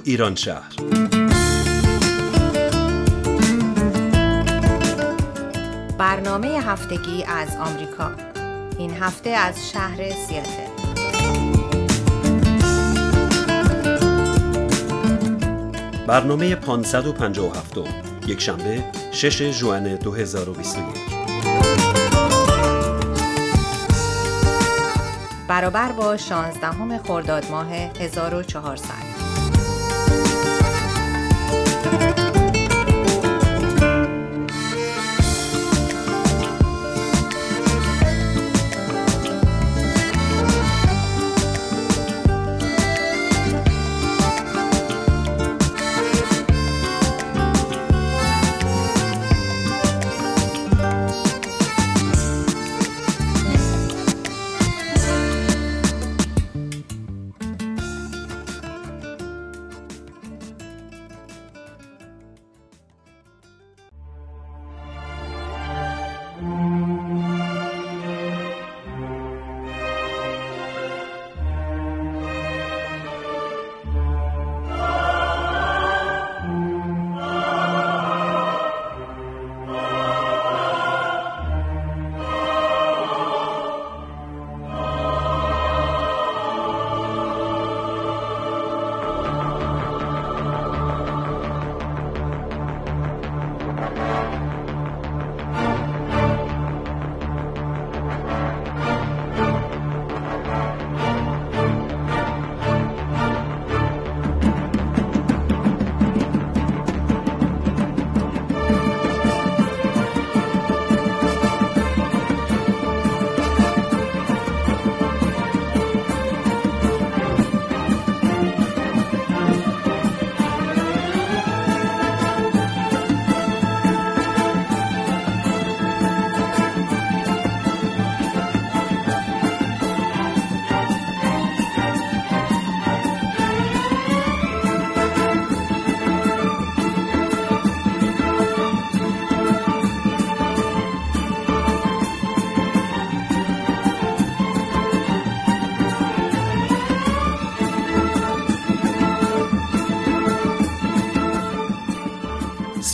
رادیو ایران شهر. برنامه هفتگی از آمریکا. این هفته از شهر سیاتل. برنامه 557 یک شنبه 6 ژوئن 2021 برابر با 16 خرداد ماه 1400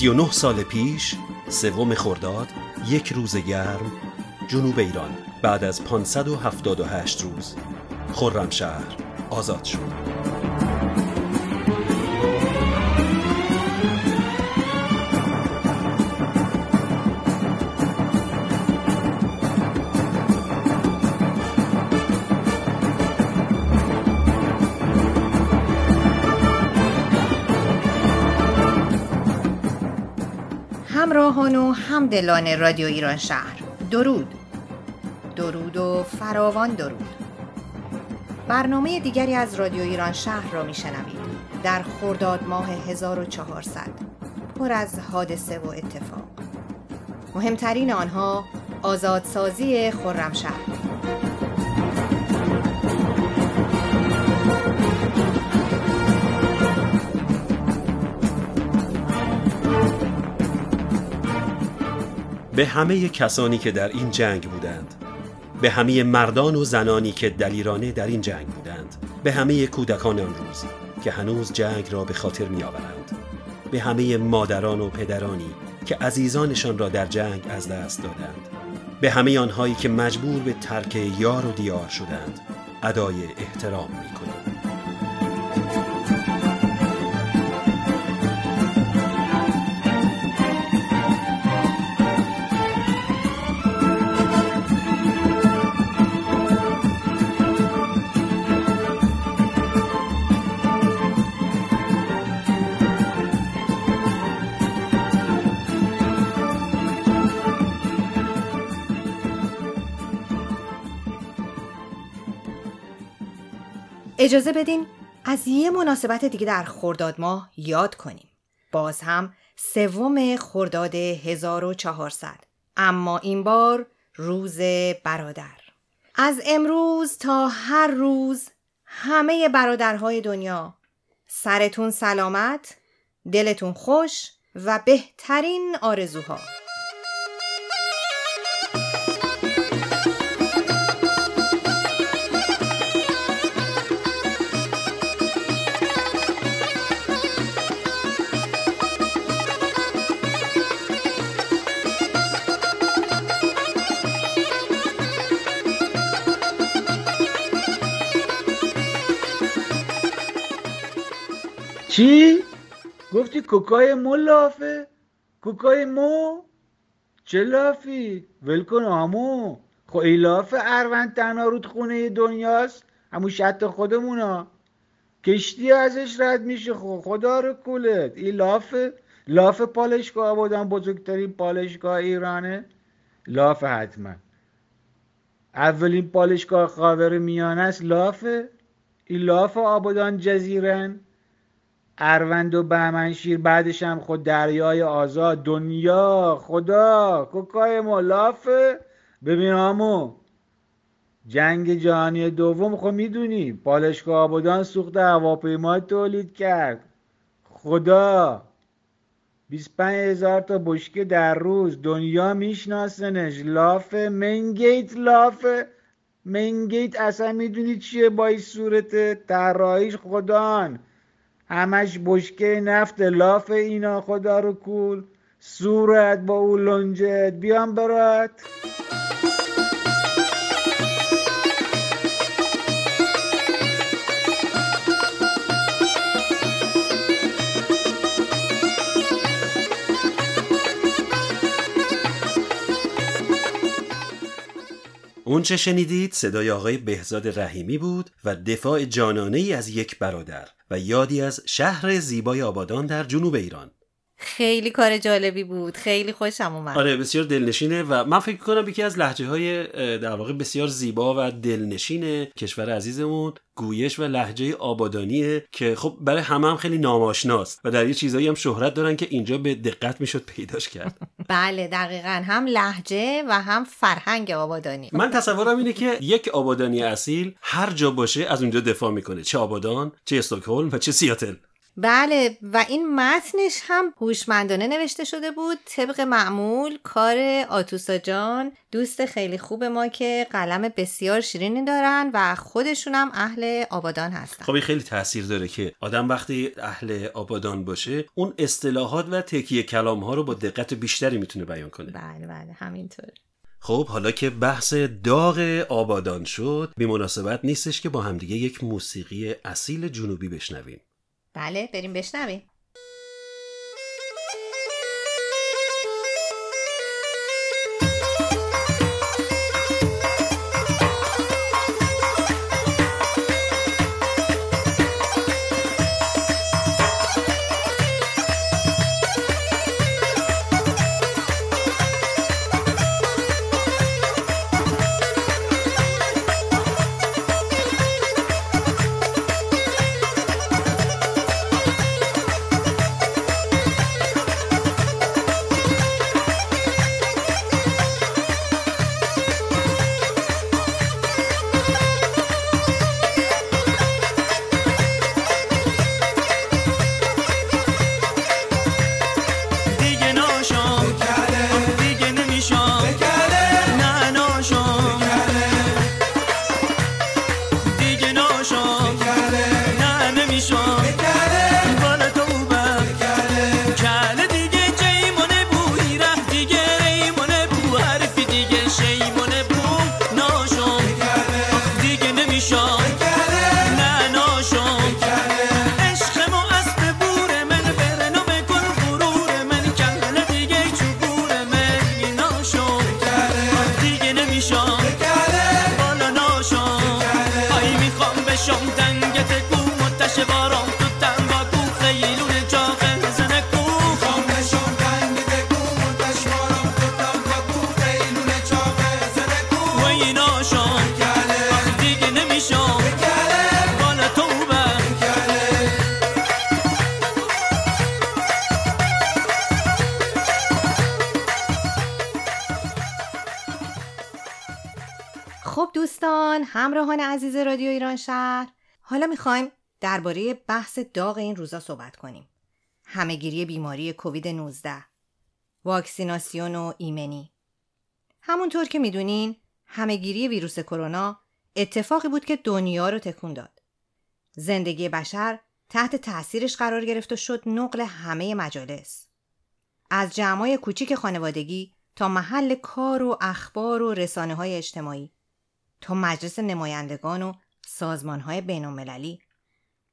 39 سال پیش سوم خرداد یک روز گرم جنوب ایران بعد از 578 روز خرمشهر آزاد شد. همدلان رادیو ایران شهر. درود. درود و فراوان درود. برنامه دیگری از رادیو ایران شهر را میشنوید. در خرداد ماه 1400 پر از حادثه و اتفاق. مهمترین آنها آزادسازی خرمشهر. به همه کسانی که در این جنگ بودند. به همه مردان و زنانی که دلیرانه در این جنگ بودند. به همه کودکان آن روز که هنوز جنگ را به خاطر می آورند به همه مادران و پدرانی که عزیزانشان را در جنگ از دست دادند. به همه آنهایی که مجبور به ترک یار و دیار شدند. ادای احترام می اجازه بدین از یه مناسبت دیگه در خرداد ماه یاد کنیم. باز هم سوم خرداد 1400 اما این بار روز برادر. از امروز تا هر روز همه برادرهای دنیا سرتون سلامت، دلتون خوش و بهترین آرزوها. چی؟ گفتی کوکای مو لافه؟ کوکای مو؟ چه لافی؟ ولکن آمو. خب ای لافه اروند تنها رود خونه دنیاست. همون شط خودمونا. کشتی ازش رد میشه خب خدا رو کولت. لافه لاف پالشگاه بودن بزرگترین پالشگاه ایرانه. لاف حتما. اولین پالشگاه خاور میانه است. لافه این لاف آبادان جزیرن. اروند و بهمنشیر بعدش هم خود دریای آزاد دنیا خدا کوکای ما لافه ببین آمو جنگ جهانی دوم خب می‌دونی پالشگاه آبادان سوخت هواپیما تولید کرد. خدا 25 هزار تا بشکه در روز دنیا میشناسنش. لافه منگیت لافه منگیت اصلا می‌دونی چیه با این صورت طراحیش؟ خدان همش بشکه نفت لاف اینا خدا رو کول. صورت با اون لنجت. بیام برات. اون چه شنیدید؟ صدای آقای بهزاد رحیمی بود و دفاع جانانه ای از یک برادر. و یادی از شهر زیبای آبادان در جنوب ایران. خیلی کار جالبی بود. خیلی خوشم اومد. آره بسیار دلنشینه و من فکر کنم یکی از لحجه های در واقع بسیار زیبا و دلنشین کشور عزیزمون. گویش و لحجه آبادانیه که خب برای همه هم خیلی ناماشناست و در یه چیزایی هم شهرت دارن که اینجا به دقت می‌شد پیداش کرد. بله دقیقا. هم لحجه و هم فرهنگ آبادانی. من تصورم اینه که یک آبادانی اصیل هر جا باشه از اونجا دفاع می‌کنه. چه آبادان چه استکهلم و چه سیاتل. بله و این متنش هم هوشمندانه نوشته شده بود. طبق معمول کار آتوسا جان دوست خیلی خوب ما که قلم بسیار شیرینی دارن و خودشون هم اهل آبادان هستن. خب خیلی تاثیر داره که آدم وقتی اهل آبادان باشه اون اصطلاحات و تکیه کلام ها رو با دقت بیشتری می‌تونه بیان کنه. بله بله همینطور. خب حالا که بحث داغ آبادان شد بی مناسبت نیستش که با همدیگه یک موسیقی اصیل جنوبی بشنویم. بله بریم بشنویم. همراهان عزیز رادیو ایران شهر. حالا می‌خوایم درباره بحث داغ این روزا صحبت کنیم. همهگیری بیماری کووید 19 واکسیناسیون و ایمنی. همونطور که می‌دونین همهگیری ویروس کرونا اتفاقی بود که دنیا رو تکون داد. زندگی بشر تحت تاثیرش قرار گرفت و شد نقل همه مجالس. از جمعای کوچیک خانوادگی تا محل کار و اخبار و رسانه های اجتماعی. تا مجلس نمایندگان و سازمان های بین المللی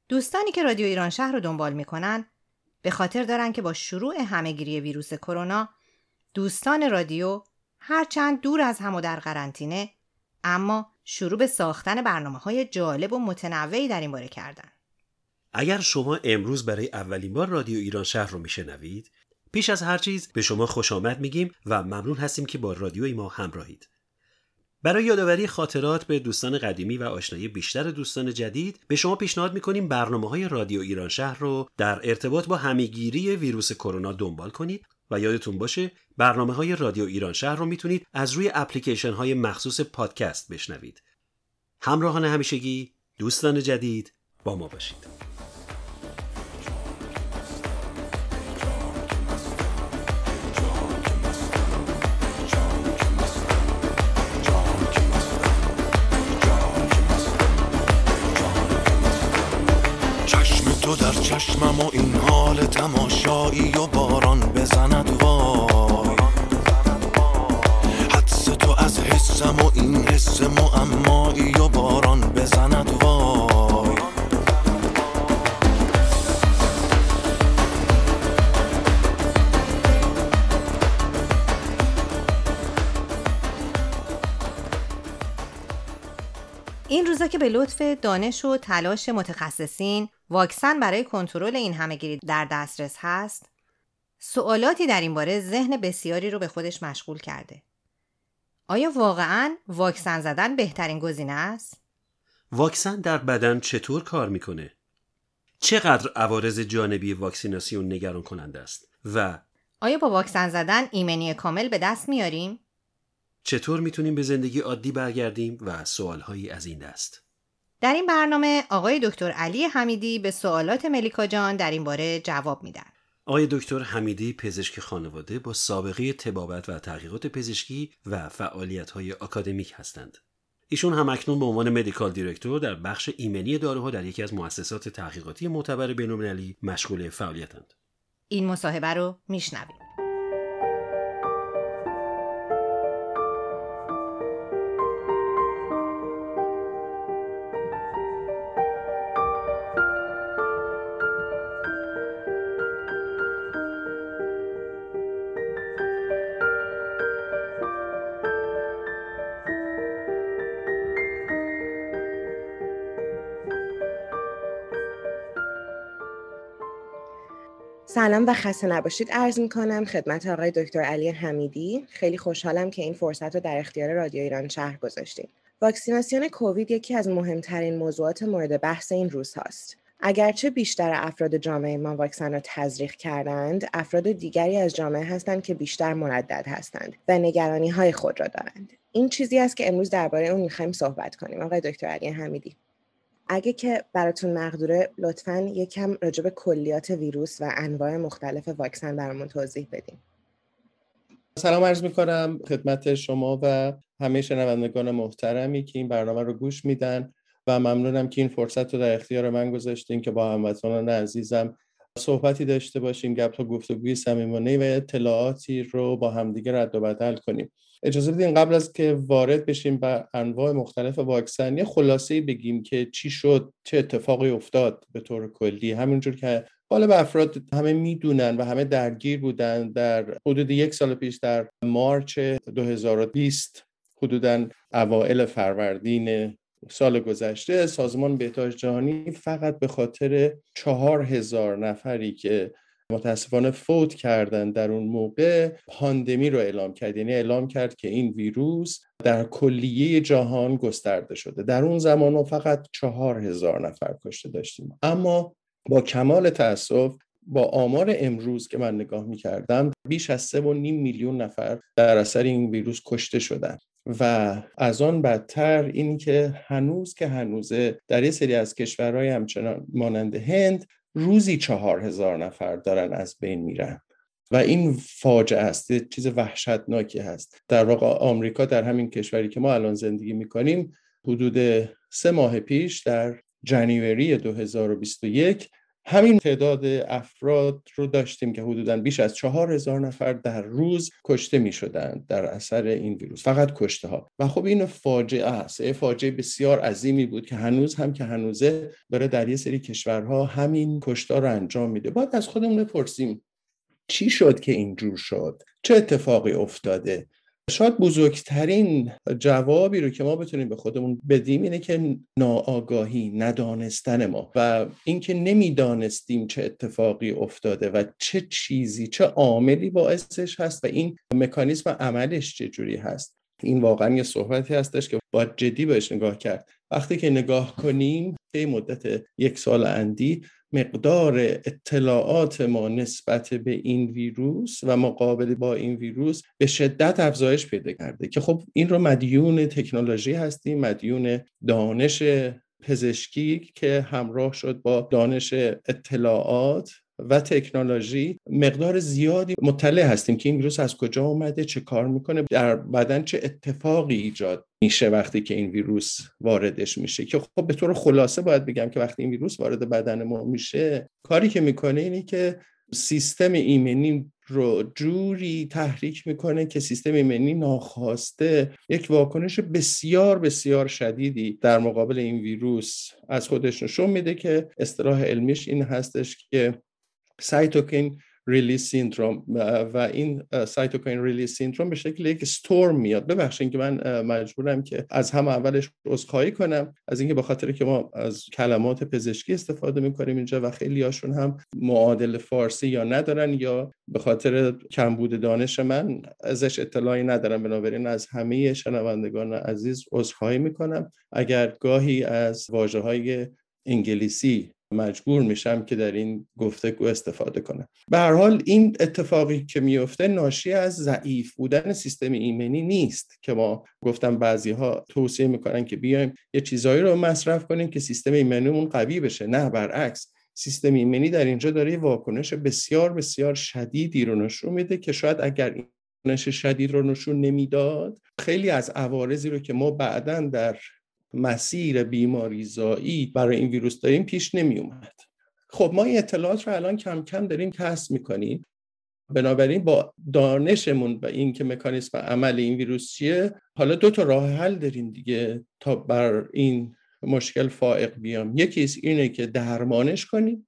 دوستانی که رادیو ایران شهر رو دنبال می‌کنن به خاطر دارن که با شروع همهگیری ویروس کرونا دوستان رادیو هرچند دور از هم و در قرنطینه اما شروع به ساختن برنامه های جالب و متنوعی در این باره کردن. اگر شما امروز برای اولین بار رادیو ایران شهر رو میشنوید پیش از هر چیز به شما خوش آمد میگیم و ممنون هستیم که با رادیوی ما همراهید. برای یادآوری خاطرات به دوستان قدیمی و آشنایی بیشتر دوستان جدید به شما پیشنهاد می‌کنیم برنامه های رادیو ایران شهر رو در ارتباط با همهگیری ویروس کرونا دنبال کنید و یادتون باشه برنامه های رادیو ایران شهر رو می‌تونید از روی اپلیکیشن های مخصوص پادکست بشنوید. همراهان همیشگی، دوستان جدید با ما باشید. تو در چشمم و این حال تماشایی و باران بزند وای. حدس تو از حسم و این حس معمایی و باران بزند وای. این روزا که به لطف دانش و تلاش متخصصین واکسن برای کنترل این همهگیری در دسترس هست؟ سوالاتی در این باره ذهن بسیاری رو به خودش مشغول کرده. آیا واقعا واکسن زدن بهترین گزینه است؟ واکسن در بدن چطور کار می‌کنه؟ چقدر عوارض جانبی واکسیناسیون نگران کننده است؟ و آیا با واکسن زدن ایمنی کامل به دست میاریم؟ چطور می‌تونیم به زندگی عادی برگردیم و سوالهایی از این دست؟ در این برنامه آقای دکتر علی حمیدی به سوالات ملیکا جان در این باره جواب میدن. آقای دکتر حمیدی پزشک خانواده با سابقه تبابت و تحقیقات پزشکی و فعالیت های اکادمیک هستند. ایشون هم اکنون به عنوان مدیکال دیرکتور در بخش ایمنی داروها در یکی از مؤسسات تحقیقاتی معتبر بین‌المللی مشغول فعالیتند. این مصاحبه رو میشنویم. سلام و خسته نباشید. عرض می کنم خدمت آقای دکتر علی حمیدی. خیلی خوشحالم که این فرصت رو در اختیار رادیو ایران شهر گذاشتیم واکسیناسیون کووید یکی از مهمترین موضوعات مورد بحث این روز هاست اگرچه بیشتر افراد جامعه ما واکسن را تزریق کردند افراد دیگری از جامعه هستند که بیشتر مردد هستند و نگرانی های خود را دارند. این چیزی است که امروز درباره اون می‌خوایم صحبت کنیم. آقای دکتر علی حمیدی. اگه که براتون مقدوره لطفا یکم راجع به کلیات ویروس و انواع مختلف واکسن برامون توضیح بدیم سلام عرض می کنم خدمت شما و همه شنوندگان محترمی که این برنامه رو گوش میدن و ممنونم که این فرصت رو در اختیار من گذاشتین که با هموطنان عزیزم صحبتی داشته باشیم گپ و گفتگوی صمیمانه و اطلاعاتی رو با همدیگه رد و بدل کنیم. اجازه بدین قبل از که وارد بشیم به انواع مختلف واکسن یه خلاصه بگیم که چی شد چه اتفاقی افتاد به طور کلی. همینجور که غالب افراد همه می‌دونن و همه درگیر بودن در حدود یک سال پیش در مارچ 2020 حدودا اوائل فروردین سال گذشته سازمان بهداشت جهانی فقط به خاطر چهار هزار نفری که متاسفانه فوت کردن در اون موقع پاندمی رو اعلام کرد. یعنی اعلام کرد که این ویروس در کلیه جهان گسترده شده. در اون زمان فقط چهار هزار نفر کشته داشتیم. اما با کمال تاسف با آمار امروز که من نگاه می کردم بیش از سه و نیم میلیون نفر در اثر این ویروس کشته شدن. و از آن بدتر این که هنوز که هنوزه در یه سری از کشورهای همچنان مانند هند روزی چهار هزار نفر دارن از بین میرن. و این فاجعه است. چیز وحشتناکی هست. در واقع آمریکا در همین کشوری که ما الان زندگی می‌کنیم حدود سه ماه پیش در جنیوری 2021 همین تعداد افراد رو داشتیم که حدودا بیش از چهار هزار نفر در روز کشته می شدند در اثر این ویروس فقط کشته ها و خب این فاجعه است. فاجعه بسیار عظیمی بود که هنوز هم که هنوزه داره در یه سری کشورها همین کشتار رو انجام میده. باید از خودمون بپرسیم چی شد که اینجور شد؟ چه اتفاقی افتاده؟ شاید بزرگترین جوابی رو که ما بتونیم به خودمون بدیم اینه که ناآگاهی ندانستن ما و اینکه نمی‌دانستیم چه اتفاقی افتاده و چه چیزی چه عاملی باعثش هست و این مکانیزم عملش چجوری هست. این واقعا یه صحبتی هستش که باید جدی بهش نگاه کرد. وقتی که نگاه کنیم طی مدت یک سال اندی مقدار اطلاعات ما نسبت به این ویروس و مقابله با این ویروس به شدت افزایش پیدا کرده که خب این رو مدیون تکنولوژی هستیم مدیون دانش پزشکی که همراه شد با دانش اطلاعات. و تکنولوژی مقدار زیادی مطلع هستیم که این ویروس از کجا اومده چه کار می‌کنه در بدن چه اتفاقی ایجاد میشه وقتی که این ویروس واردش میشه. که خب به طور خلاصه باید بگم که وقتی این ویروس وارد بدن ما میشه کاری که می‌کنه اینه که سیستم ایمنی رو جوری تحریک می‌کنه که سیستم ایمنی ناخواسته یک واکنش بسیار بسیار شدیدی در مقابل این ویروس از خودش نشون میده که اصطلاح علمیش این هستش که cytokine release syndrome و این cytokine release syndrome به شکل یک storm میاد. ببخشید که من مجبورم که از هم اولش عذرخواهی کنم از اینکه به خاطر که ما از کلمات پزشکی استفاده می‌کنیم اینجا و خیلی هاشون هم معادل فارسی یا ندارن یا به خاطر کمبود دانش من ازش اطلاعی ندارم. بنابراین از همه شنوندگان عزیز عذرخواهی می‌کنم. اگر گاهی از واژه های انگلیسی مجبور میشم که در این گفتگو استفاده کنم. به هر حال این اتفاقی که میفته ناشی از ضعیف بودن سیستم ایمنی نیست که ما گفتم بعضی ها توصیه می‌کنن که بیایم یه چیزایی رو مصرف کنیم که سیستم ایمنیمون قوی بشه. نه برعکس سیستم ایمنی در اینجا داره واکنش بسیار بسیار شدیدی رو نشون میده که شاید اگر این واکنش شدید رو نشون نمی‌داد خیلی از عوارضی رو که ما بعدا در مسیر بیماری زایی برای این ویروس داریم پیش نمی اومد خب ما این اطلاعات رو الان کم کم داریم کسب می‌کنیم. بنابراین با دانشمون و این که مکانیسم عمل این ویروس چیه حالا دو تا راه حل داریم دیگه تا بر این مشکل فائق بیام. یکی اینه که درمانش کنیم.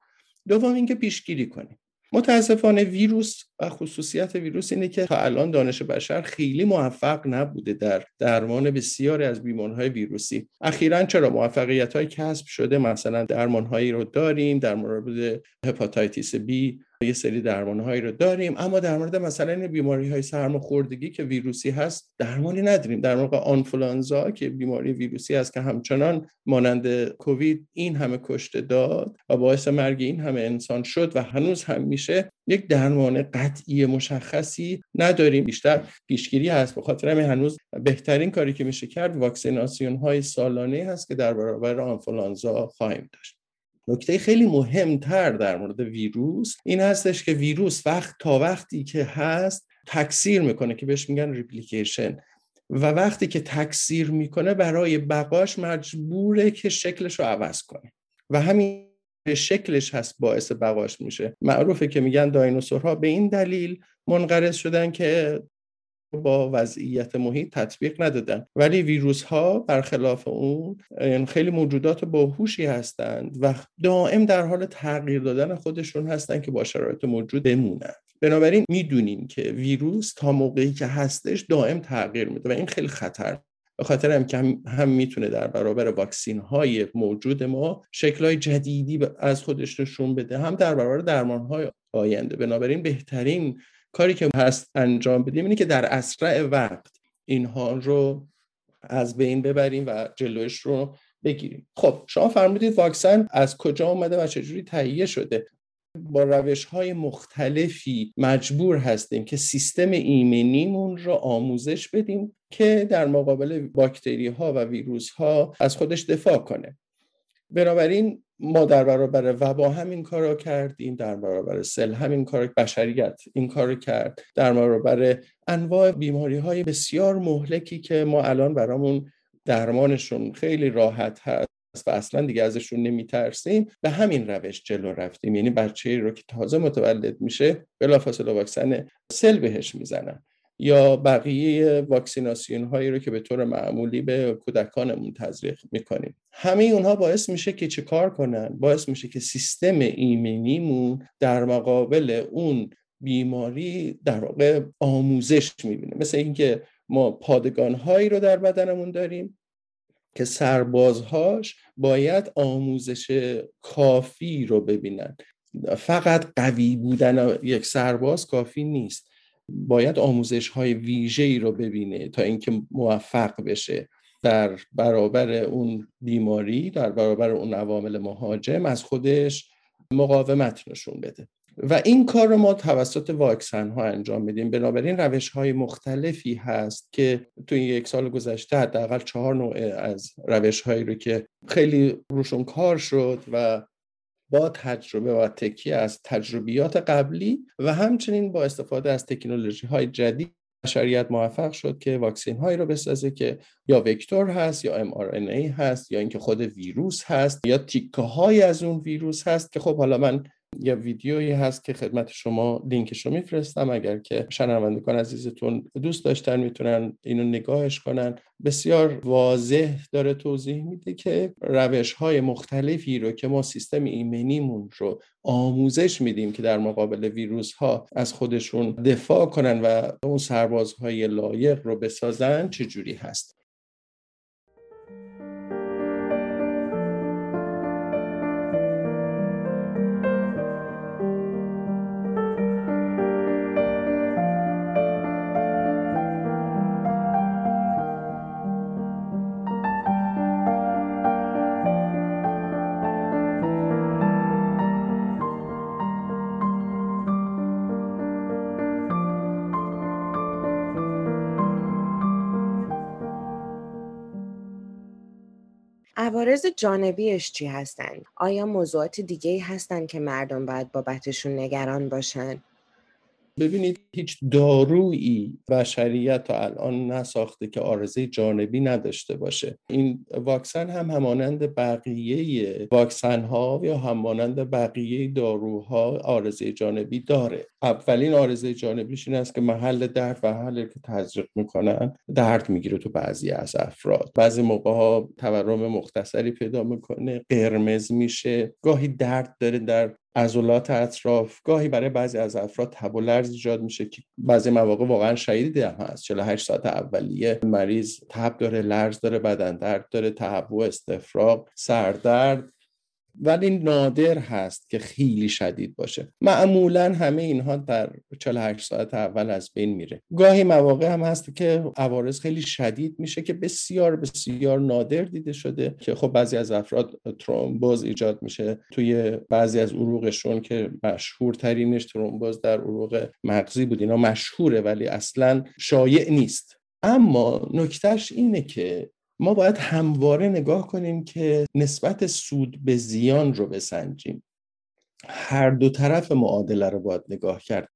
دوم اینکه پیشگیری کنیم. متاسفانه ویروس و خصوصیت ویروس اینه که تا الان دانش بشر خیلی موفق نبوده در درمان بسیاری از بیمارهای ویروسی. اخیرا چرا موفقیت های کسب شده؟ مثلا درمان هایی رو داریم در مورد hepatitis B یه سری درمان هایی رو داریم اما در مورد مثلا این بیماری های سرماخوردگی که ویروسی هست درمانی نداریم. در مورد آنفولانزا که بیماری ویروسی هست که همچنان مانند کووید این همه کشته داد و باعث مرگ این همه انسان شد و هنوز هم میشه یک درمان قطعی مشخصی نداریم. بیشتر پیشگیری هست. به خاطر همین هنوز بهترین کاری که میشه کرد واکسیناسیون های سالانه هست که در برابر آنفولانزا خواهیم داشت. نکته خیلی مهمتر در مورد ویروس این هستش که ویروس وقت تا وقتی که هست تکثیر می‌کنه که بهش میگن ریپلیکیشن. و وقتی که تکثیر می‌کنه برای بقاش مجبوره که شکلش رو عوض کنه. و همین شکلش هست باعث بقاش میشه. معروفه که میگن دایناسورها به این دلیل منقرض شدن که با وضعیت محیط تطبیق ندادن. ولی ویروس ها برخلاف اون یعنی خیلی موجودات باهوشی هستند و دائم در حال تغییر دادن خودشون هستند که با شرایط موجود بمونن. بنابراین می‌دونیم که ویروس تا موقعی که هستش دائم تغییر میده و این خیلی خطر به خاطر هم که هم, می‌تونه در برابر واکسین های موجود ما شکل های جدیدی از خودش نشون بده هم در برابر درمان های آینده. بنابراین بهترین کاری که هست انجام بدیم اینه که در اسرع وقت اینها رو از بین ببریم و جلوش رو بگیریم. خب شما فرمودید واکسن از کجا اومده و چجوری تهیه شده؟ با روش های مختلفی مجبور هستیم که سیستم ایمنیمون رو آموزش بدیم که در مقابل باکتری ها و ویروس ها از خودش دفاع کنه. بنابراین ما در برابر وبا همین کار کردیم در برابر سل همین کار بشریت این کار کرد. در برابر انواع بیماری های بسیار مهلکی که ما الان برامون درمانشون خیلی راحت هست. و اصلا دیگه ازشون نمیترسیم. به همین روش جلو رفتیم. یعنی بچه رو که تازه متولد میشه بلافاصله واکسن سل بهش می‌زنن. یا بقیه واکسیناسیون هایی رو که به طور معمولی به کودکانمون تزریق می‌کنیم. همه اونها باعث میشه که چه کار کنن؟ باعث میشه که سیستم ایمنیمون در مقابل اون بیماری در واقع آموزش می‌بینه. مثل اینکه ما پادگان هایی رو در بدنمون داریم. که سربازهاش باید آموزش کافی رو ببینن. فقط قوی بودن یک سرباز کافی نیست. باید آموزش های ویژه ای رو ببینه تا اینکه موفق بشه. در برابر اون بیماری در برابر اون عوامل مهاجم از خودش مقاومت نشون بده. و این کار رو ما توسط واکسن ها انجام میدیم. بنابراین روش های مختلفی هست که توی یک سال گذشته حداقل چهار نوع از روش هایی رو که خیلی روشون کار شد و با تجربه و تکیه از تجربیات قبلی و همچنین با استفاده از تکنولوژی های جدید بشریت موفق شد که واکسین هایی رو بسازه که یا وکتور هست یا mRNA هست یا اینکه خود ویروس هست یا تیکه های از اون ویروس هست که خب حالا من یه ویدیویی هست که خدمت شما لینکش رو میفرستم. اگر که شنوندگان عزیزتون دوست داشتن می‌تونن اینو نگاهش کنن. بسیار واضح داره توضیح میده که روش های مختلفی رو که ما سیستم ایمنیمون رو آموزش میدیم که در مقابل ویروس ها از خودشون دفاع کنن و اون سربازهای لایق رو بسازن چجوری هست؟ جانبیش چی هستند؟ آیا موضوعات دیگه هستند که مردم باید بابتشون نگران باشن؟ ببینید هیچ دارویی بشریت تا الان نساخته که آرزه جانبی نداشته باشه این واکسن هم همانند بقیه واکسن ها یا همانند بقیه داروها آرزه جانبی داره اولین آرزه جانبیش این است که محل درد و محل که تزریق می‌کنن درد می‌گیره تو بعضی از افراد. بعضی موقع ها تورم مختصری پیدا می‌کنه قرمز میشه. گاهی درد داره در عضلات اطراف. گاهی برای بعضی از افراد تب و لرز ایجاد میشه که بعضی مواقع واقعا شدید هم هست. 48 ساعت اولیه مریض تب داره لرز داره بدن درد داره تهوع استفراغ سردرد. ولی نادر هست که خیلی شدید باشه. معمولا همه اینها در 48 ساعت اول از بین میره. گاهی مواقع هم هست که عوارض خیلی شدید میشه که بسیار بسیار نادر دیده شده که خب بعضی از افراد ترومبوز ایجاد میشه توی بعضی از عروقشون که مشهورترینش ترومبوز در عروق مغزی بود. اینا مشهوره ولی اصلا شایع نیست. اما نکتهش اینه که ما باید همواره نگاه کنیم که نسبت سود به زیان رو بسنجیم. هر دو طرف معادله رو باید نگاه کرد.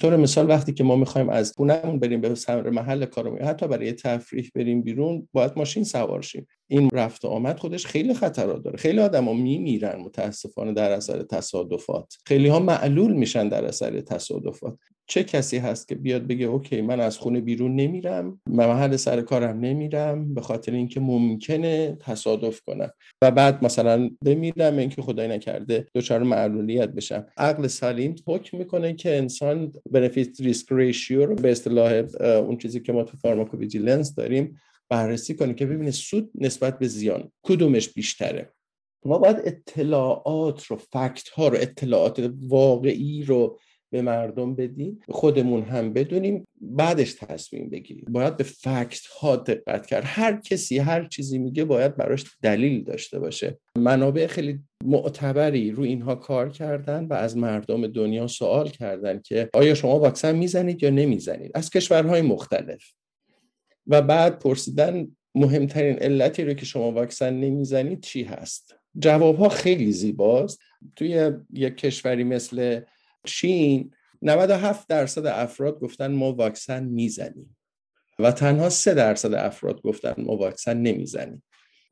طور مثال وقتی که ما می‌خوایم از خونهمون بریم به سمر محل کارمون حتی برای تفریح بریم بیرون باید ماشین سوار شیم. این رفت آمد خودش خیلی خطرات داره. خیلی آدما میمیرن متاسفانه در اثر تصادفات. خیلی ها معلول میشن در اثر تصادفات. چه کسی هست که بیاد بگه OK من از خونه بیرون نمیرم محل سر کارم نمیرم به خاطر اینکه ممکنه تصادف کنم. و بعد مثلا بمیرم اینکه خدای نکرده دچار معلولیت بشم. عقل سلیم حکم می‌کنه که انسان benefit risk ratio رو به اصطلاح اون چیزی که ما تو pharmacovigilance داریم بررسی کنه که ببینه سود نسبت به زیان کدومش بیشتره. ما باید اطلاعات رو fact ها رو اطلاعات واقعی رو به مردم بدیم خودمون هم بدونیم بعدش تصمیم بگیریم. باید به فکت ها دقت کرد. هر کسی هر چیزی میگه باید براش دلیل داشته باشه. منابع خیلی معتبری رو اینها کار کردن و از مردم دنیا سوال کردن که آیا شما واکسن می‌زنید یا نمی‌زنید؟ از کشورهای مختلف. و بعد پرسیدن مهمترین علتی رو که شما واکسن نمی‌زنید چی هست؟ جواب خیلی زیباست. توی یک کشوری مثل چین 97 درصد افراد گفتن ما واکسن می‌زنیم و تنها 3 درصد افراد گفتن ما واکسن نمی‌زنیم.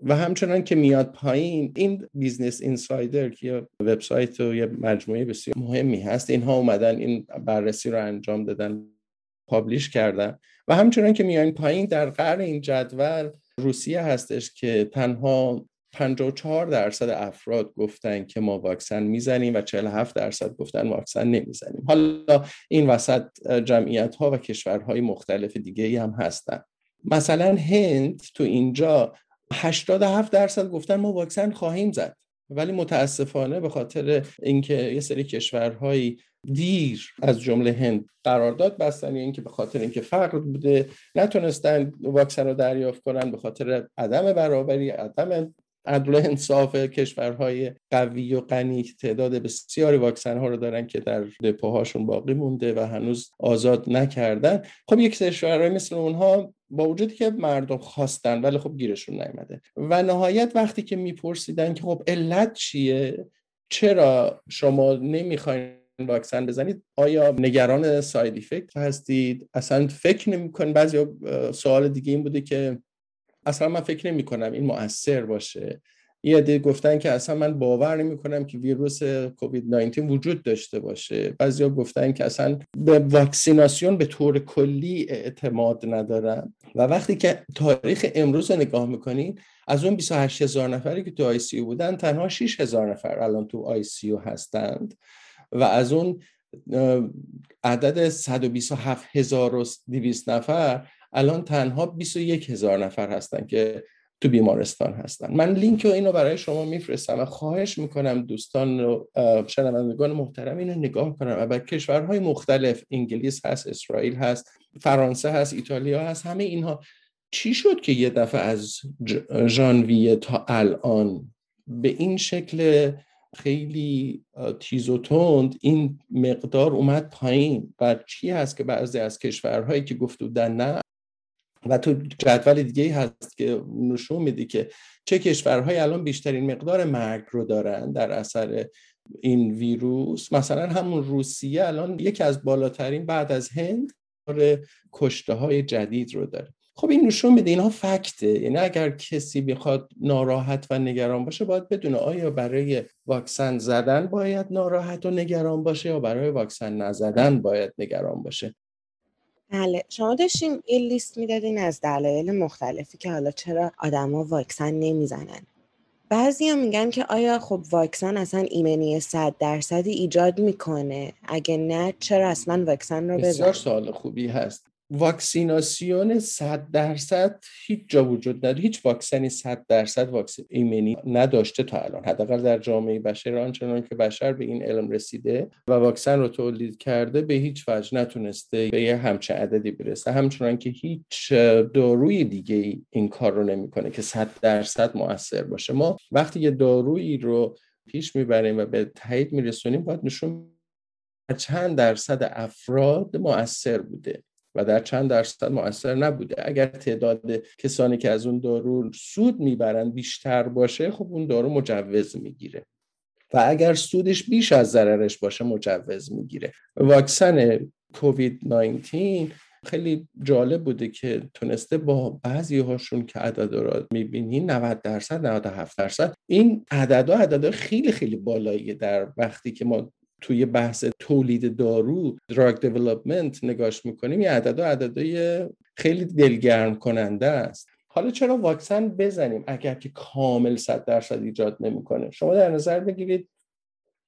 و همچنان که میاد پایین این Business Insider که وبسایت و یه مجموعه بسیار مهمی هست اینها اومدن این بررسی رو انجام دادن publish کردن و همچنان که میان پایین در قعر این جدول روسیه هستش که تنها 54 درصد افراد گفتن که ما واکسن می‌زنیم و 47 درصد گفتن واکسن نمی‌زنیم. حالا این وسط جمعیت ها و کشورهای مختلف دیگه هم هستن. مثلا هند تو اینجا 87 درصد گفتن ما واکسن خواهیم زد. ولی متاسفانه به خاطر اینکه یه سری کشورهایی دیر از جمله هند قرارداد بستن یا اینکه به خاطر اینکه فقر بوده نتونستن واکسن رو دریافت کنن به خاطر عدم برابری عدم عدل انصاف کشورهای قوی و غنی تعداد بسیاری واکسن ها رو دارن که در دپوهاشون باقی مونده و هنوز آزاد نکردن. خب یک کشورهای مثل اونها با وجودی که مردم خواستن ولی خب گیرشون نیامده و نهایت وقتی که میپرسیدن که خب علت چیه؟ چرا شما نمی‌خواین واکسن بزنید؟ آیا نگران ساید افکت هستید؟ اصلا فکر نمی‌کنید بعضی سوال دیگه این بوده که اصلا من فکر نمی کنم این مؤثر باشه. یه عده گفتن که اصلا من باور نمی کنم که ویروس کووید 19 وجود داشته باشه. بعضیا گفتن که اصلا به واکسیناسیون به طور کلی اعتماد ندارم و وقتی که تاریخ امروز رو نگاه می‌کنین از اون 28 هزار نفری که تو آی سی بودن تنها 6 هزار نفر الان تو آی سی هستند. و از اون عدد 127200 نفر الان تنها 21 هزار نفر هستن که تو بیمارستان هستن. من لینک و اینو برای شما میفرستم و خواهش می‌کنم دوستان و شنوندگان محترم اینو نگاه کنم و کشورهای مختلف انگلیس هست اسرائیل هست فرانسه هست ایتالیا هست همه اینها. چی شد که یه دفعه از ژانویه تا الان به این شکل خیلی تیز و تند این مقدار اومد پایین؟ و چی هست که بعضی از کشورهایی که گفت بودن نه؟ و تو جدول دیگه هست که نشون میده که چه کشورهایی الان بیشترین مقدار مرگ رو دارن در اثر این ویروس. مثلا همون روسیه الان یکی از بالاترین بعد از هند کشته های جدید رو داره. خب این نشون میده اینها فکته. یعنی اگر کسی بخواد ناراحت و نگران باشه باید بدونه آیا برای واکسن زدن باید ناراحت و نگران باشه یا برای واکسن نزدن باید نگران باشه. بله شما داشتین این لیست می‌دادین از دلایل مختلفی که حالا چرا آدما واکسن نمی‌زنن. بعضی هم میگن که آیا خب واکسن اصلا ایمنی صد درصدی ایجاد می‌کنه؟ اگه نه چرا اصلا واکسن رو بزن بسیار سوال خوبی هست. واکسیناسیون 100 درصد هیچ جا وجود نداره. هیچ واکسنی 100 درصد واکسن ایمنی نداشته تا الان. حداقل در جامعه بشر آنچنان که بشر به این علم رسیده و واکسن رو تولید کرده به هیچ وجه نتونسته به یه همچه عددی برسه. همچنان که هیچ داروی دیگه این کار رو نمی‌کنه که 100 درصد موثر باشه. ما وقتی یه دارویی رو پیش می‌بریم و به تایید میرسونیم باید نشون چند درصد افراد مؤثر بوده. و در چند درصد مؤثر نبوده. اگر تعداد کسانی که از اون دارو سود می‌برند بیشتر باشه خب اون دارو مجوز می‌گیره. و اگر سودش بیش از ضررش باشه مجوز می‌گیره. واکسن کووید 19 خیلی جالب بوده که تونسته با بعضی هاشون که عدد رو می‌بینی 90 درصد 97 درصد. این عدد عدد خیلی خیلی بالایی در وقتی که ما توی بحث تولید دارو دراگ دیولپمنت نگاش می‌کنیم یه عدد و عددهای خیلی دلگرم کننده است. حالا چرا واکسن بزنیم اگر که کامل صد درصد ایجاد نمی‌کنه؟ شما در نظر بگیرید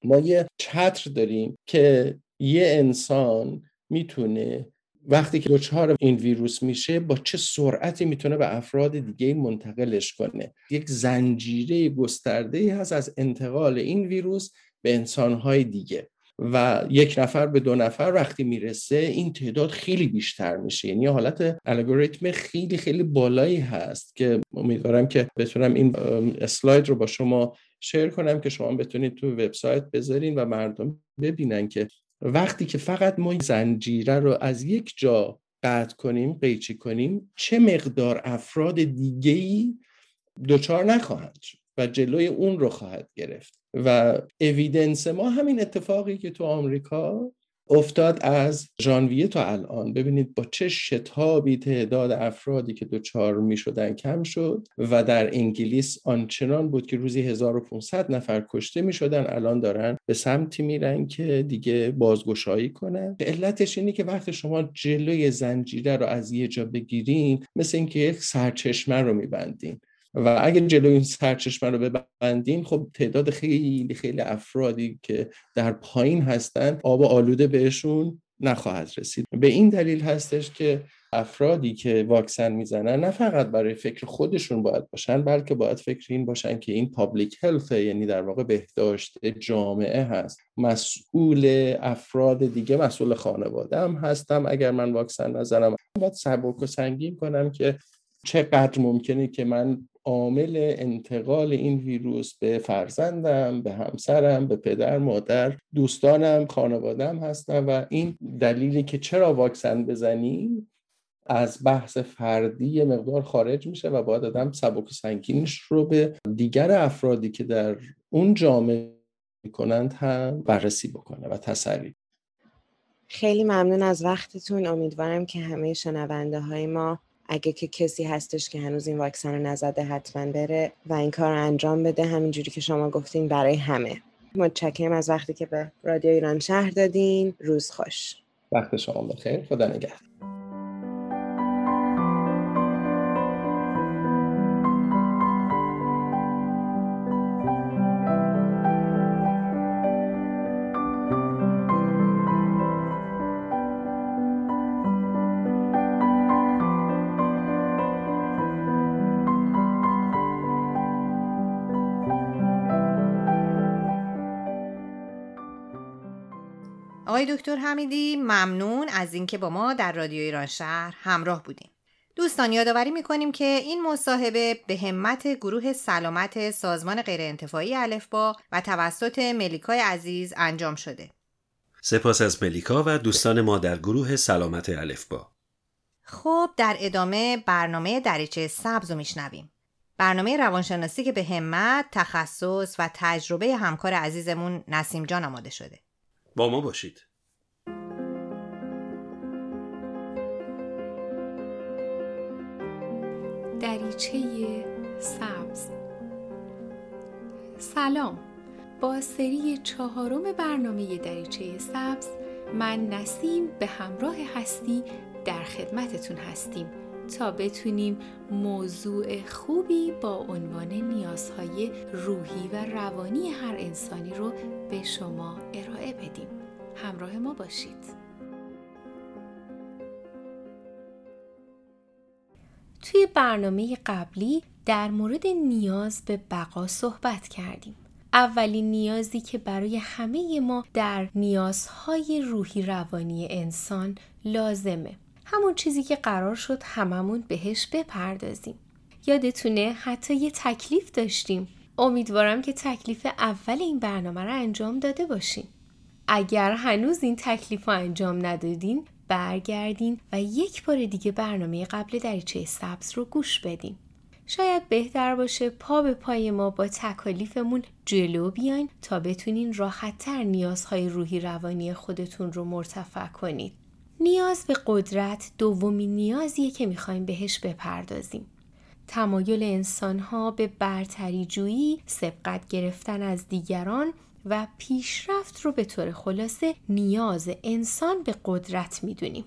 ما یه چتر داریم که یه انسان می‌تونه وقتی که دچار این ویروس میشه با چه سرعتی می‌تونه به افراد دیگه منتقلش کنه؟ یک زنجیره گسترده هست از انتقال این ویروس به انسانهای دیگه. و یک نفر به دو نفر وقتی می‌رسه این تعداد خیلی بیشتر میشه. یعنی حالت الگوریتم خیلی خیلی بالایی هست که امیدوارم که بتونم این اسلاید رو با شما شیر کنم که شما بتونید تو وبسایت بذارین و مردم ببینن که وقتی که فقط ما این زنجیره رو از یک جا قطع کنیم قیچی کنیم چه مقدار افراد دیگه ای دچار نخواهند شد و جلوی اون رو خواهد گرفت. و اویدنس ما همین اتفاقی که تو آمریکا افتاد از ژانویه تا الان. ببینید با چه شتابی تعداد افرادی که دچار می شدن کم شد و در انگلیس آنچنان بود که روزی 1500 نفر کشته می شدن الان دارن به سمتی میرن که دیگه بازگشایی کنن. علتش اینه که وقتی شما جلوی زنجیره رو از یه جا بگیرین مثل اینکه یک سرچشمه رو میبندین. و اگر جلوی این سرچشمه رو ببندین خب تعداد خیلی خیلی افرادی که در پایین هستن آب آلوده بهشون نخواهد رسید. به این دلیل هستش که افرادی که واکسن می‌زنن نه فقط برای فکر خودشون باید باشن بلکه باید فکر این باشن که این پابلیک هلت یعنی در واقع بهداشت جامعه هست. مسئول افراد دیگه مسئول خانواده هم هستم. اگر من واکسن نزنم باید سبک و سنگین کنم که چقدر ممکنه که من عامل انتقال این ویروس به فرزندم به همسرم به پدر مادر دوستانم خانوادم هستم و این دلیلی که چرا واکسن بزنیم از بحث فردی مقدار خارج میشه و باید آدم سبک سنگینش رو به دیگر افرادی که در اون جامعه می‌کنند هم بررسی بکنه و تسری. خیلی ممنون از وقتتون. امیدوارم که همه شنونده های ما اگه که کسی هستش که هنوز این واکسن رو نزده حتما بره و این کار رو انجام بده. همینجوری که شما گفتین برای همه. متشکرم از وقتی که به رادیو ایران شهر دادین. روز خوش. وقت شما بخیر. خدا نگهدار. دکتر حمیدی ممنون از اینکه با ما در رادیو ایران شهر همراه بودیم. دوستان یادآوری می‌کنیم که این مصاحبه به همت گروه سلامت سازمان غیرانتفاعی الفبا و توسط ملیکای عزیز انجام شده. سپاس از ملیکا و دوستان ما در گروه سلامت الفبا. خب در ادامه برنامه دریچه سبز رو میشنویم. برنامه روانشناسی که به همت، تخصص و تجربه همکار عزیزمون نسیم جان آماده شده. با ما باشید. دریچه سبز. سلام. با سری چهارم برنامه دریچه سبز من نسیم به همراه هستی در خدمتتون هستیم تا بتونیم موضوع خوبی با عنوان نیازهای روحی و روانی هر انسانی رو به شما ارائه بدیم. همراه ما باشید. توی برنامه قبلی در مورد نیاز به بقا صحبت کردیم. اولین نیازی که برای همه ما در نیازهای روحی روانی انسان لازمه. همون چیزی که قرار شد هممون بهش بپردازیم. یادتونه حتی یه تکلیف داشتیم. امیدوارم که تکلیف اول این برنامه رو انجام داده باشیم. اگر هنوز این تکلیف رو انجام ندادین برگردین و یک بار دیگه برنامه قبل دریچه سبز رو گوش بدین. شاید بهتر باشه پا به پای ما با تکالیفمون جلو بیاین تا بتونین راحتتر نیازهای روحی روانی خودتون رو مرتفع کنید. نیاز به قدرت دومین نیازیه که می‌خوایم بهش بپردازیم. تمایل انسانها به برتری جویی، سبقت گرفتن از دیگران و پیشرفت رو به طور خلاصه نیاز انسان به قدرت می‌دونیم.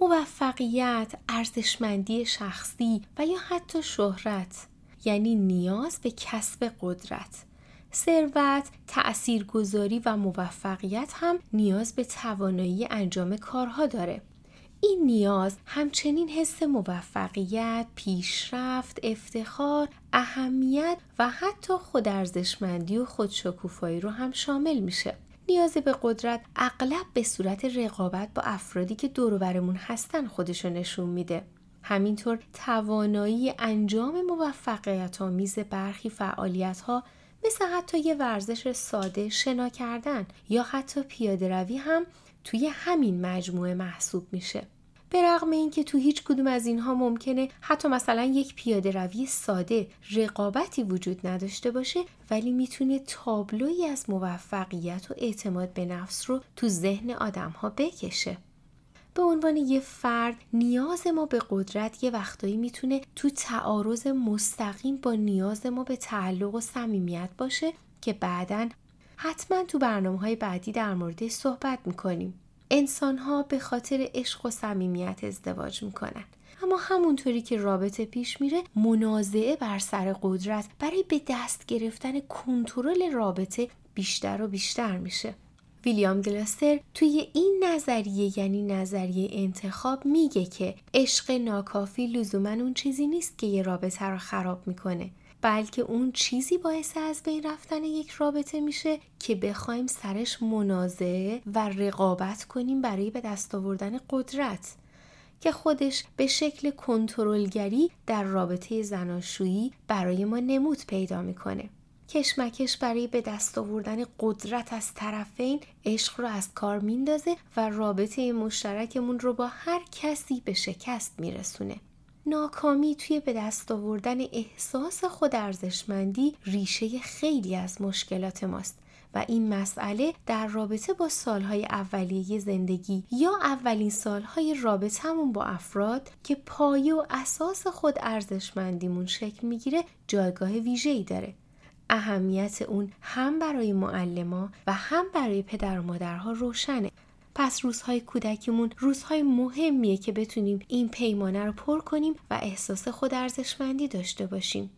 موفقیت، ارزشمندی شخصی و یا حتی شهرت یعنی نیاز به کسب قدرت. ثروت، تأثیرگذاری و موفقیت هم نیاز به توانایی انجام کارها داره. این نیاز همچنین حس موفقیت، پیشرفت، افتخار، اهمیت و حتی خودارزشمندی و خودشکوفایی رو هم شامل میشه. نیاز به قدرت اغلب به صورت رقابت با افرادی که دورورمون هستن خودشو نشون میده. همینطور توانایی انجام موفقیت آمیز برخی فعالیت ها مثل حتی یه ورزش ساده شنا کردن یا حتی پیاده روی هم توی همین مجموعه محسوب میشه. به رغم اینکه تو هیچ کدوم از اینها ممکنه حتی مثلا یک پیاده روی ساده رقابتی وجود نداشته باشه ولی می‌تونه تابلوی از موفقیت و اعتماد به نفس رو تو ذهن آدم ها بکشه. به عنوان یه فرد نیاز ما به قدرت یه وقتایی می‌تونه تو تعارض مستقیم با نیاز ما به تعلق و صمیمیت باشه که بعدا حتما تو برنامه های بعدی در موردش صحبت می‌کنیم. انسان ها به خاطر عشق و صمیمیت ازدواج می‌کنن. اما همونطوری که رابطه پیش میره منازعه بر سر قدرت برای به دست گرفتن کنترل رابطه بیشتر و بیشتر میشه. ویلیام گلستر توی این نظریه یعنی نظریه انتخاب میگه که عشق ناکافی لزوما اون چیزی نیست که یه رابطه رو خراب می‌کنه بلکه اون چیزی باعث از بین رفتن یک رابطه میشه که بخوایم سرش منازعه و رقابت کنیم برای به دست آوردن قدرت که خودش به شکل کنترلگری در رابطه زناشویی برای ما نمود پیدا می‌کنه کشمکش برای به دست آوردن قدرت از طرفین عشق رو از کار میندازه و رابطه مشترکمون رو با هر کسی به شکست میرسونه. ناکامی توی به دست آوردن احساس خود ارزشمندی ریشه خیلی از مشکلات ماست و این مسئله در رابطه با سالهای اولیه زندگی یا اولین سالهای رابطهمون با افراد که پایه و اساس خود ارزشمندیمون شکل می‌گیره جایگاه ویژه‌ای داره. اهمیت اون هم برای معلما و هم برای پدر و مادرها روشنه. پس روزهای کودکیمون روزهای مهمیه که بتونیم این پیمانه رو پر کنیم و احساس خود ارزشمندی داشته باشیم.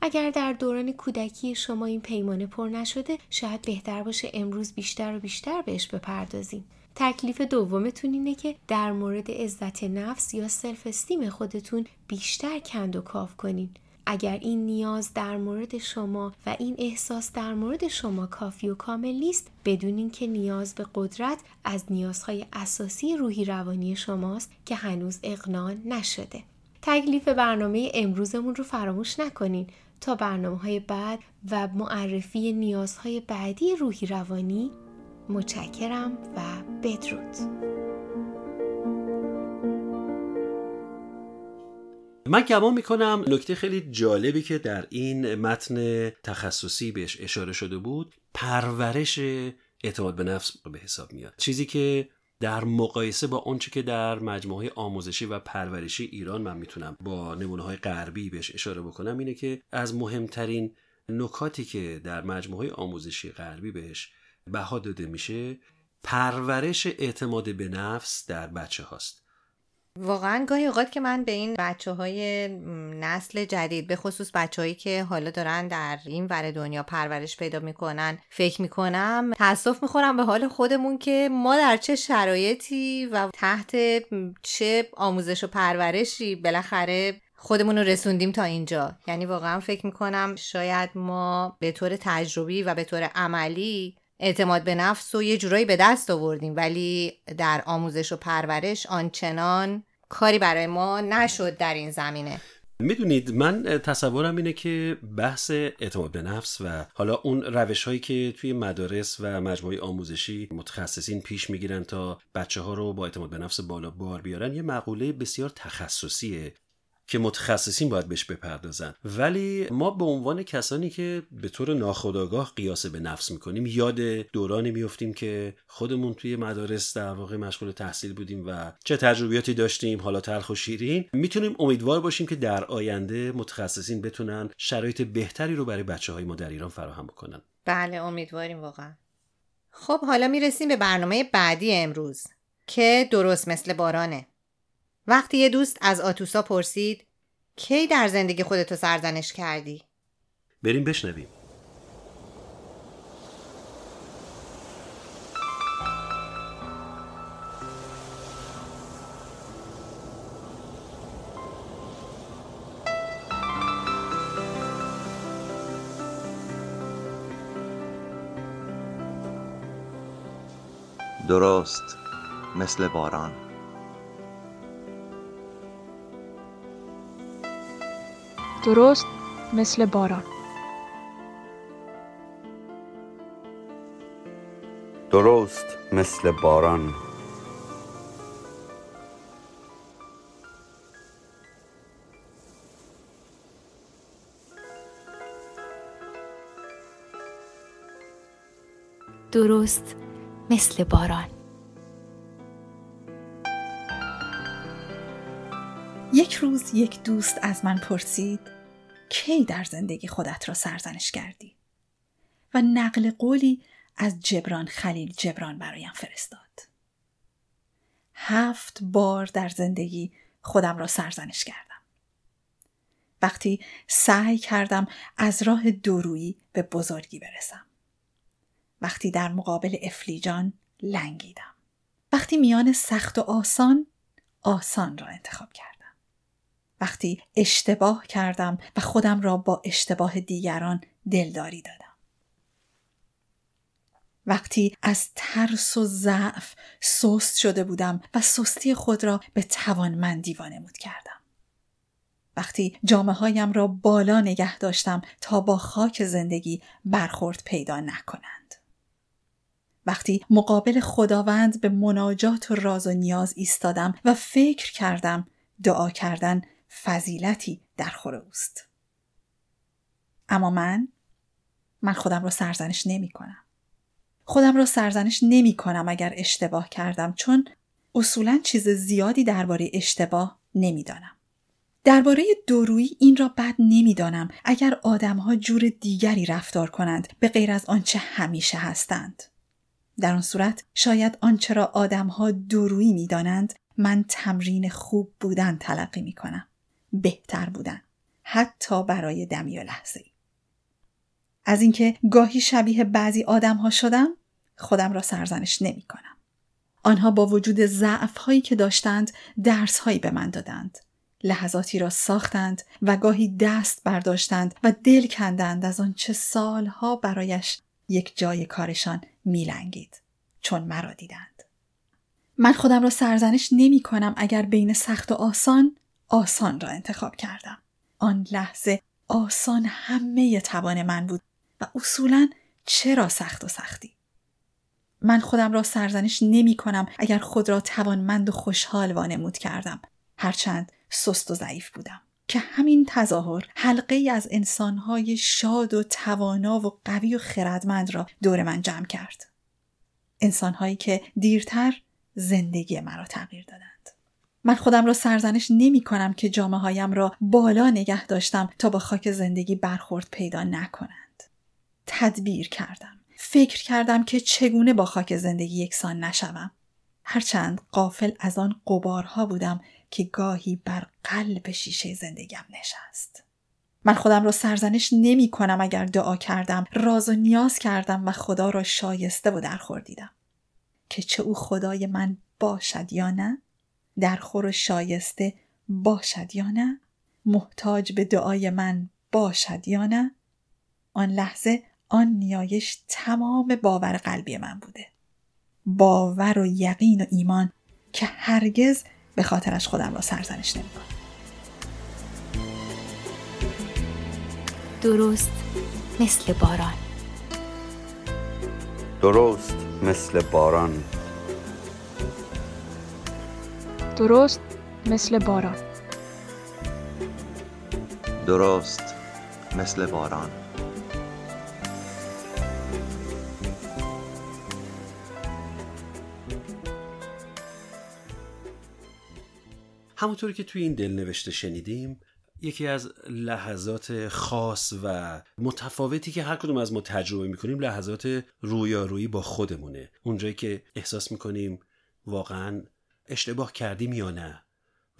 اگر در دوران کودکی شما این پیمانه پر نشده شاید بهتر باشه امروز بیشتر و بیشتر بهش بپردازیم. تکلیف دومتون اینه که در مورد عزت نفس یا self-esteem خودتون بیشتر کند و کاف کنین اگر این نیاز در مورد شما و این احساس در مورد شما کافی و کامل نیست بدونین که نیاز به قدرت از نیازهای اساسی روحی روانی شماست که هنوز اقناع نشده. تکلیف برنامه امروزمون رو فراموش نکنین. تا برنامه های بعد و معرفی نیازهای بعدی روحی روانی متشکرم و بدرود. من گمان می‌کنم نکته خیلی جالبی که در این متن تخصصی بهش اشاره شده بود پرورش اعتماد به نفس به حساب میاد. چیزی که در مقایسه با آنچه که در مجموعه آموزشی و پرورشی ایران من می‌تونم با نمونه های غربی بهش اشاره بکنم اینه که از مهمترین نکاتی که در مجموعه آموزشی غربی بهش بها داده میشه پرورش اعتماد به نفس در بچه هاست واقعا گاهی اوقات که من به این بچه های نسل جدید به خصوص بچههایی که حالا دارن در این ور دنیا پرورش پیدا می‌کنن فکر می‌کنم تاسف می‌خورم به حال خودمون که ما در چه شرایطی و تحت چه آموزش و پرورشی بالاخره خودمون رو رسوندیم تا اینجا. یعنی واقعا فکر می‌کنم شاید ما به طور تجربی و به طور عملی اعتماد به نفس و یه جورایی به دست آوردیم ولی در آموزش و پرورش آنچنان کاری برای ما نشد در این زمینه. می‌دونید من تصورم اینه که بحث اعتماد به نفس و حالا اون روش هایی که توی مدارس و مجموعه آموزشی متخصصین پیش می‌گیرن تا بچه ها رو با اعتماد به نفس بالا بار بیارن یه مقوله بسیار تخصصیه. که متخصصین باید بهش بپردازن. ولی ما به عنوان کسانی که به طور ناخودآگاه قیاس به نفس می‌کنیم یاد دورانی میفتیم که خودمون توی مدارس در واقع مشغول تحصیل بودیم و چه تجربیاتی داشتیم حالا تلخ و شیرین. می‌تونیم امیدوار باشیم که در آینده متخصصین بتونن شرایط بهتری رو برای بچه های ما در ایران فراهم بکنن. بله امیدواریم واقعا. خب حالا می‌رسیم به برنامه بعدی امروز که درست مثل بارانه. وقتی یه دوست از آتوسا پرسید کی در زندگی خودتو سرزنش کردی؟ بریم بشنویم درست مثل باران درست مثل باران. درست مثل باران. درست مثل باران. یک روز یک دوست از من پرسید کی در زندگی خودت را سرزنش کردی؟ و نقل قولی از جبران خلیل جبران برایم فرستاد. هفت بار در زندگی خودم را سرزنش کردم. وقتی سعی کردم از راه دورویی به بزرگی برسم. وقتی در مقابل افلیجان لنگیدم. وقتی میان سخت و آسان آسان را انتخاب کردم. وقتی اشتباه کردم و خودم را با اشتباه دیگران دلداری دادم. وقتی از ترس و ضعف سست شده بودم و سستی خود را به توانمندی وانمود کردم. وقتی جامعه هایم را بالا نگه داشتم تا با خاک زندگی برخورد پیدا نکنند. وقتی مقابل خداوند به مناجات و راز و نیاز ایستادم و فکر کردم دعا کردن فضیلتی در خور اوست. اما من من خودم را سرزنش نمی کنم. خودم را سرزنش نمی کنم اگر اشتباه کردم چون اصولا چیز زیادی درباره اشتباه نمی‌دانم. درباره دورویی این را بد نمی‌دانم اگر آدمها جور دیگری رفتار کنند به غیر از آنچه همیشه هستند. در آن صورت شاید آنچه را آدمها دورویی می‌دانند من تمرین خوب بودن تلقی می کنم. بهتر بودن. حتی برای دمی و لحظه ای. از اینکه گاهی شبیه بعضی آدم ها شدم خودم را سرزنش نمی کنم. آنها با وجود ضعف هایی که داشتند درس هایی به من دادند. لحظاتی را ساختند و گاهی دست برداشتند و دل کندند از آنچه سالها برایش یک جای کارشان میلنگید چون مرا دیدند. من خودم را سرزنش نمی کنم اگر بین سخت و آسان آسان را انتخاب کردم. آن لحظه آسان همه توان من بود و اصولا چرا سخت و سختی؟ من خودم را سرزنش نمی کنم اگر خود را توانمند و خوشحال وانمود کردم هرچند سست و ضعیف بودم که همین تظاهر حلقه ای از انسانهای شاد و توانا و قوی و خردمند را دور من جمع کرد انسانهایی که دیرتر زندگی مرا تغییر دادند من خودم را سرزنش نمی کنم که جامعه هایم را بالا نگه داشتم تا با خاک زندگی برخورد پیدا نکنند. تدبیر کردم. فکر کردم که چگونه با خاک زندگی یکسان نشوم. هرچند قافل از آن قبارها بودم که گاهی بر قلب شیشه زندگیم نشست. من خودم را سرزنش نمی کنم اگر دعا کردم، راز و نیاز کردم و خدا را شایسته و درخور دیدم. که چه او خدای من باشد یا نه؟ در خور و شایسته باشد یا نه؟ محتاج به دعای من باشد یا نه؟ آن لحظه آن نیایش تمام باور قلبی من بوده. باور و یقین و ایمان که هرگز به خاطرش خودم را سرزنش نمی درست مثل باران درست مثل باران درست مثل باران. درست مثل باران. همونطوری که توی این دلنوشته شنیدیم یکی از لحظات خاص و متفاوتی که هر کدوم از ما تجربه می‌کنیم لحظات رویارویی با خودمونه. اونجایی که احساس می‌کنیم واقعا اشتباه کردیم یا نه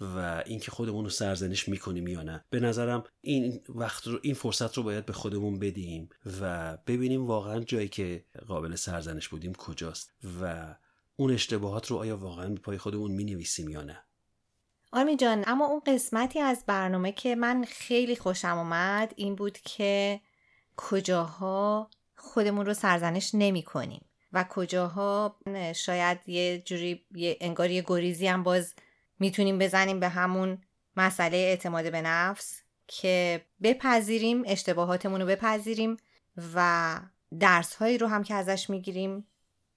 و اینکه خودمون رو سرزنش می‌کنیم یا نه. به نظرم این وقت رو این فرصت رو باید به خودمون بدیم و ببینیم واقعا جایی که قابل سرزنش بودیم کجاست و اون اشتباهات رو آیا واقعا به پای خودمون می نویسیم یا نه. آرمی جان اما اون قسمتی از برنامه که من خیلی خوشم اومد این بود که کجاها خودمون رو سرزنش نمی کنیم و کجاها شاید یه جوری یه انگار یه گریزی هم باز می‌تونیم بزنیم به همون مسئله اعتماد به نفس که بپذیریم اشتباهاتمون رو بپذیریم و درس هایی رو هم که ازش می‌گیریم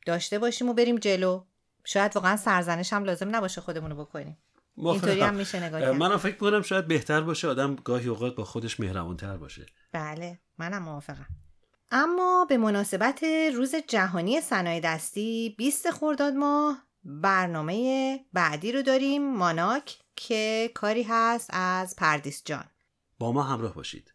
داشته باشیم و بریم جلو. شاید واقعا سرزنش هم لازم نباشه خودمون رو بکنیم اینطوری هم میشه نگاه کرد. منم فکر کنم شاید بهتر باشه آدم گاهی اوقات با خودش مهربونتر باشه. بله منم موافقم. اما به مناسبت روز جهانی صنایع دستی 20 خرداد ماه برنامه بعدی رو داریم ماناک که کاری هست از پردیس جان. با ما همراه باشید.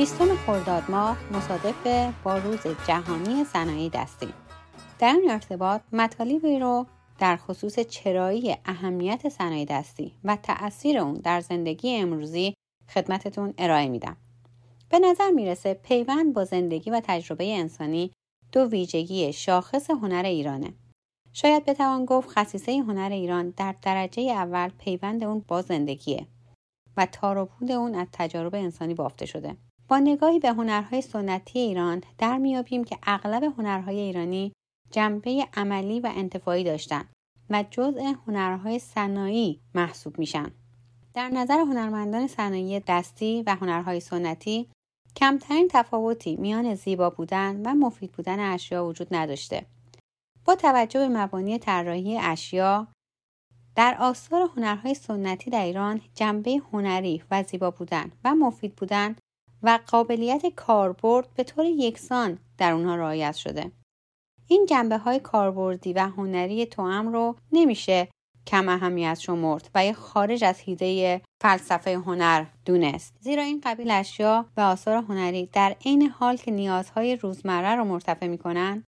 بیستم خرداد ماه مصادف با روز جهانی صنایع دستی در این ارتباط مطالبی رو در خصوص چرایی اهمیت صنایع دستی و تأثیر اون در زندگی امروزی خدمتتون ارائه میدم. به نظر می‌رسه پیوند با زندگی و تجربه انسانی دو ویژگی شاخص هنر ایرانه. شاید بتوان گفت خصیصه هنر ایران در درجه اول پیوند اون با زندگیه و تار و پود اون از تجارب انسانی بافته شده. با نگاهی به هنرهای سنتی ایران در میابیم که اغلب هنرهای ایرانی جنبه عملی و انتفاعی داشتند و جزء هنرهای صنایعی محسوب میشن. در نظر هنرمندان صنایع دستی و هنرهای سنتی کمترین تفاوتی میان زیبا بودن و مفید بودن اشیا وجود نداشته. با توجه به مبانی طراحی اشیا در آثار هنرهای سنتی در ایران جنبه هنری و زیبا بودن و مفید بودن و قابلیت کاربرد به طور یکسان در اونها رعایت شده. این جنبه های کاربردی و هنری توام رو نمیشه کم اهمیت شمرد و یا خارج از حیده فلسفه هنر دونست زیرا این قبیل اشیا و آثار هنری در عین حال که نیازهای روزمره رو مرتفع می‌کنن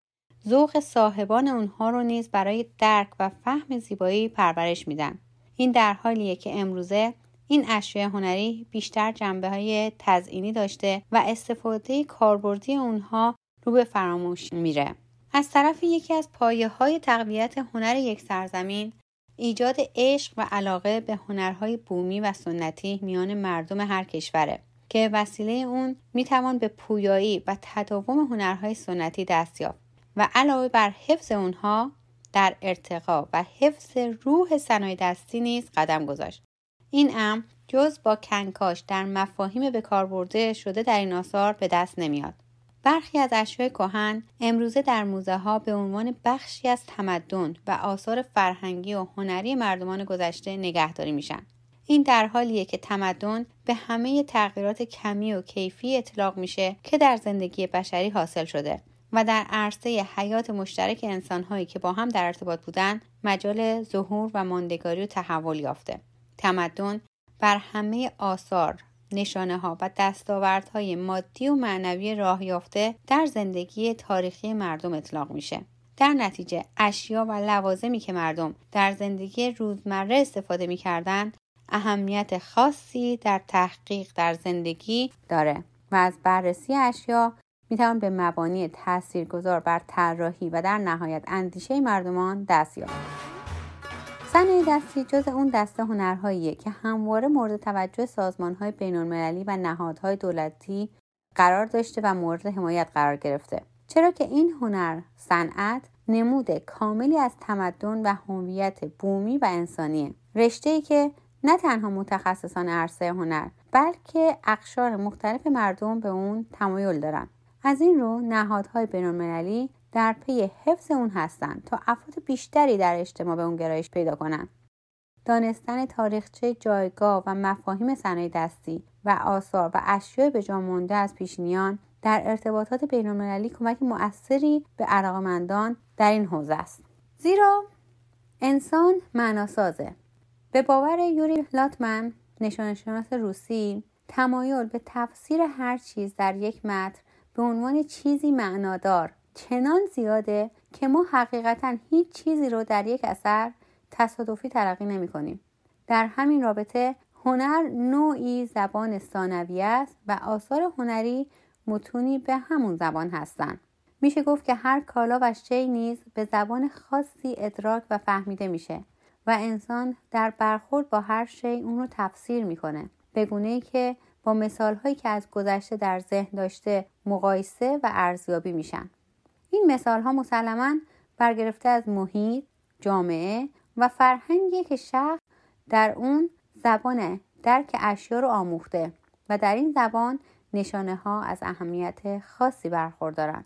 ذوق صاحبان اونها رو نیز برای درک و فهم زیبایی پرورش میدن این در حالیه که امروزه این اشیاء هنری بیشتر جنبه های تزئینی داشته و استفاده کاربردی اونها رو به فراموش میره. از طرف یکی از پایه های تقویت هنر یک سرزمین ایجاد عشق و علاقه به هنرهای بومی و سنتی میان مردم هر کشوره که وسیله اون می‌توان به پویایی و تداوم هنرهای سنتی دست یافت و علاوه بر حفظ اونها در ارتقا و حفظ روح صنایع دستی نیز قدم گذاشت. این امر جز با کنکاش در مفاهیم به کار برده شده در این آثار به دست نمیاد. برخی از اشیاء کهن امروزه در موزه ها به عنوان بخشی از تمدن و آثار فرهنگی و هنری مردمان گذشته نگهداری میشن. این در حالیه که تمدن به همه تغییرات کمی و کیفی اطلاق میشه که در زندگی بشری حاصل شده و در عرصه حیات مشترک انسانهایی که با هم در ارتباط بودن مجال ظهور و ماندگاری و تحول یافته. تمدن بر همه آثار نشانه ها و دستاوردهای مادی و معنوی راه یافته در زندگی تاریخی مردم اطلاق میشه. در نتیجه اشیا و لوازمی که مردم در زندگی روزمره استفاده می‌کردند اهمیت خاصی در تحقیق در زندگی داره و از بررسی اشیا می‌توان به مبانی تاثیرگذار بر طراحی و در نهایت اندیشه مردمان دست یافت. صنایع دستی جز اون دسته هنرهاییه که همواره مورد توجه سازمانهای بینالمللی و نهادهای دولتی قرار داشته و مورد حمایت قرار گرفته. چرا که این هنر صنعت نمود کاملی از تمدن و هویت بومی و انسانیه. رشته ای که نه تنها متخصصان عرصه هنر بلکه اقشار مختلف مردم به اون تمایل دارن. از این رو نهادهای بینالمللی در پی حفظ اون هستند تا افراد بیشتری در اجتماع به اون گرایش پیدا کنند دانستن تاریخچه جایگاه و مفاهیم صنایع دستی و آثار و اشیاء به جا مونده از پیشنیان در ارتباطات بینالمللی کمک مؤثری به علاقمندان در این حوزه است. زیرا انسان معناسازه. به باور یوری لاتمن نشانشناس روسی تمایل به تفسیر هر چیز در یک متن به عنوان چیزی معنادار چنان زیاده که ما حقیقتا هیچ چیزی رو در یک اثر تصادفی تلقی نمی کنیم. در همین رابطه هنر نوعی زبان ثانویه است و آثار هنری متونی به همون زبان هستند میشه گفت که هر کالا و شی نیز به زبان خاصی ادراک و فهمیده میشه و انسان در برخورد با هر شی اون رو تفسیر می‌کنه. به گونه که با مثال هایی که از گذشته در ذهن داشته مقایسه و ارزیابی میشن. این مثال ها مسلما برگرفته از محیط جامعه و فرهنگی که شخص در اون زبان درک اشیا رو آموخته و در این زبان نشانه ها از اهمیت خاصی برخوردارند.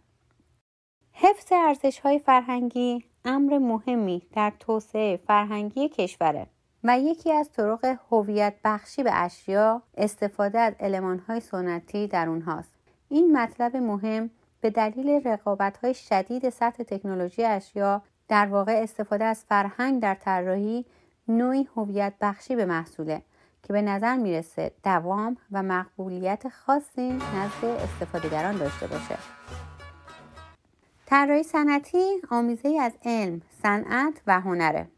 حفظ ارزش های فرهنگی امر مهمی در توسعه فرهنگی کشوره و یکی از طرق هویت بخشی به اشیا استفاده از علمان های سنتی در اونهاست. این مطلب مهم به دلیل رقابت های شدید سطح تکنولوژی اشیا در واقع استفاده از فرهنگ در طراحی نوعی هویت بخشی به محصوله که به نظر می‌رسه دوام و مقبولیت خاصی نزد استفادهگران داشته باشه. طراحی صنعتی آمیزه از علم صنعت و هنره.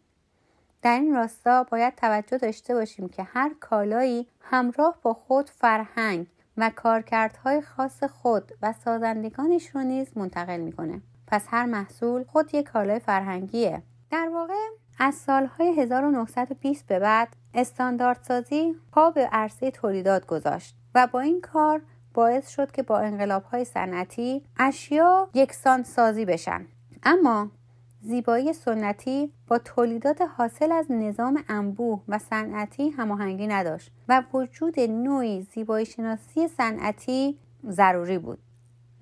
در این راستا باید توجه داشته باشیم که هر کالایی همراه با خود فرهنگ و کارکردهای خاص خود و سازندگانش رو نیز منتقل می‌کنه. پس هر محصول خود یک کالای فرهنگیه. در واقع از سالهای 1920 به بعد استانداردسازی پا به عرصه تولیدات گذاشت و با این کار باعث شد که با انقلاب های صنعتی اشیا یکسان سازی بشن. اما زیبایی سنتی با تولیدات حاصل از نظام انبوه و صنعتی هماهنگی نداشت و وجود نوعی زیبایی شناسی صنعتی ضروری بود.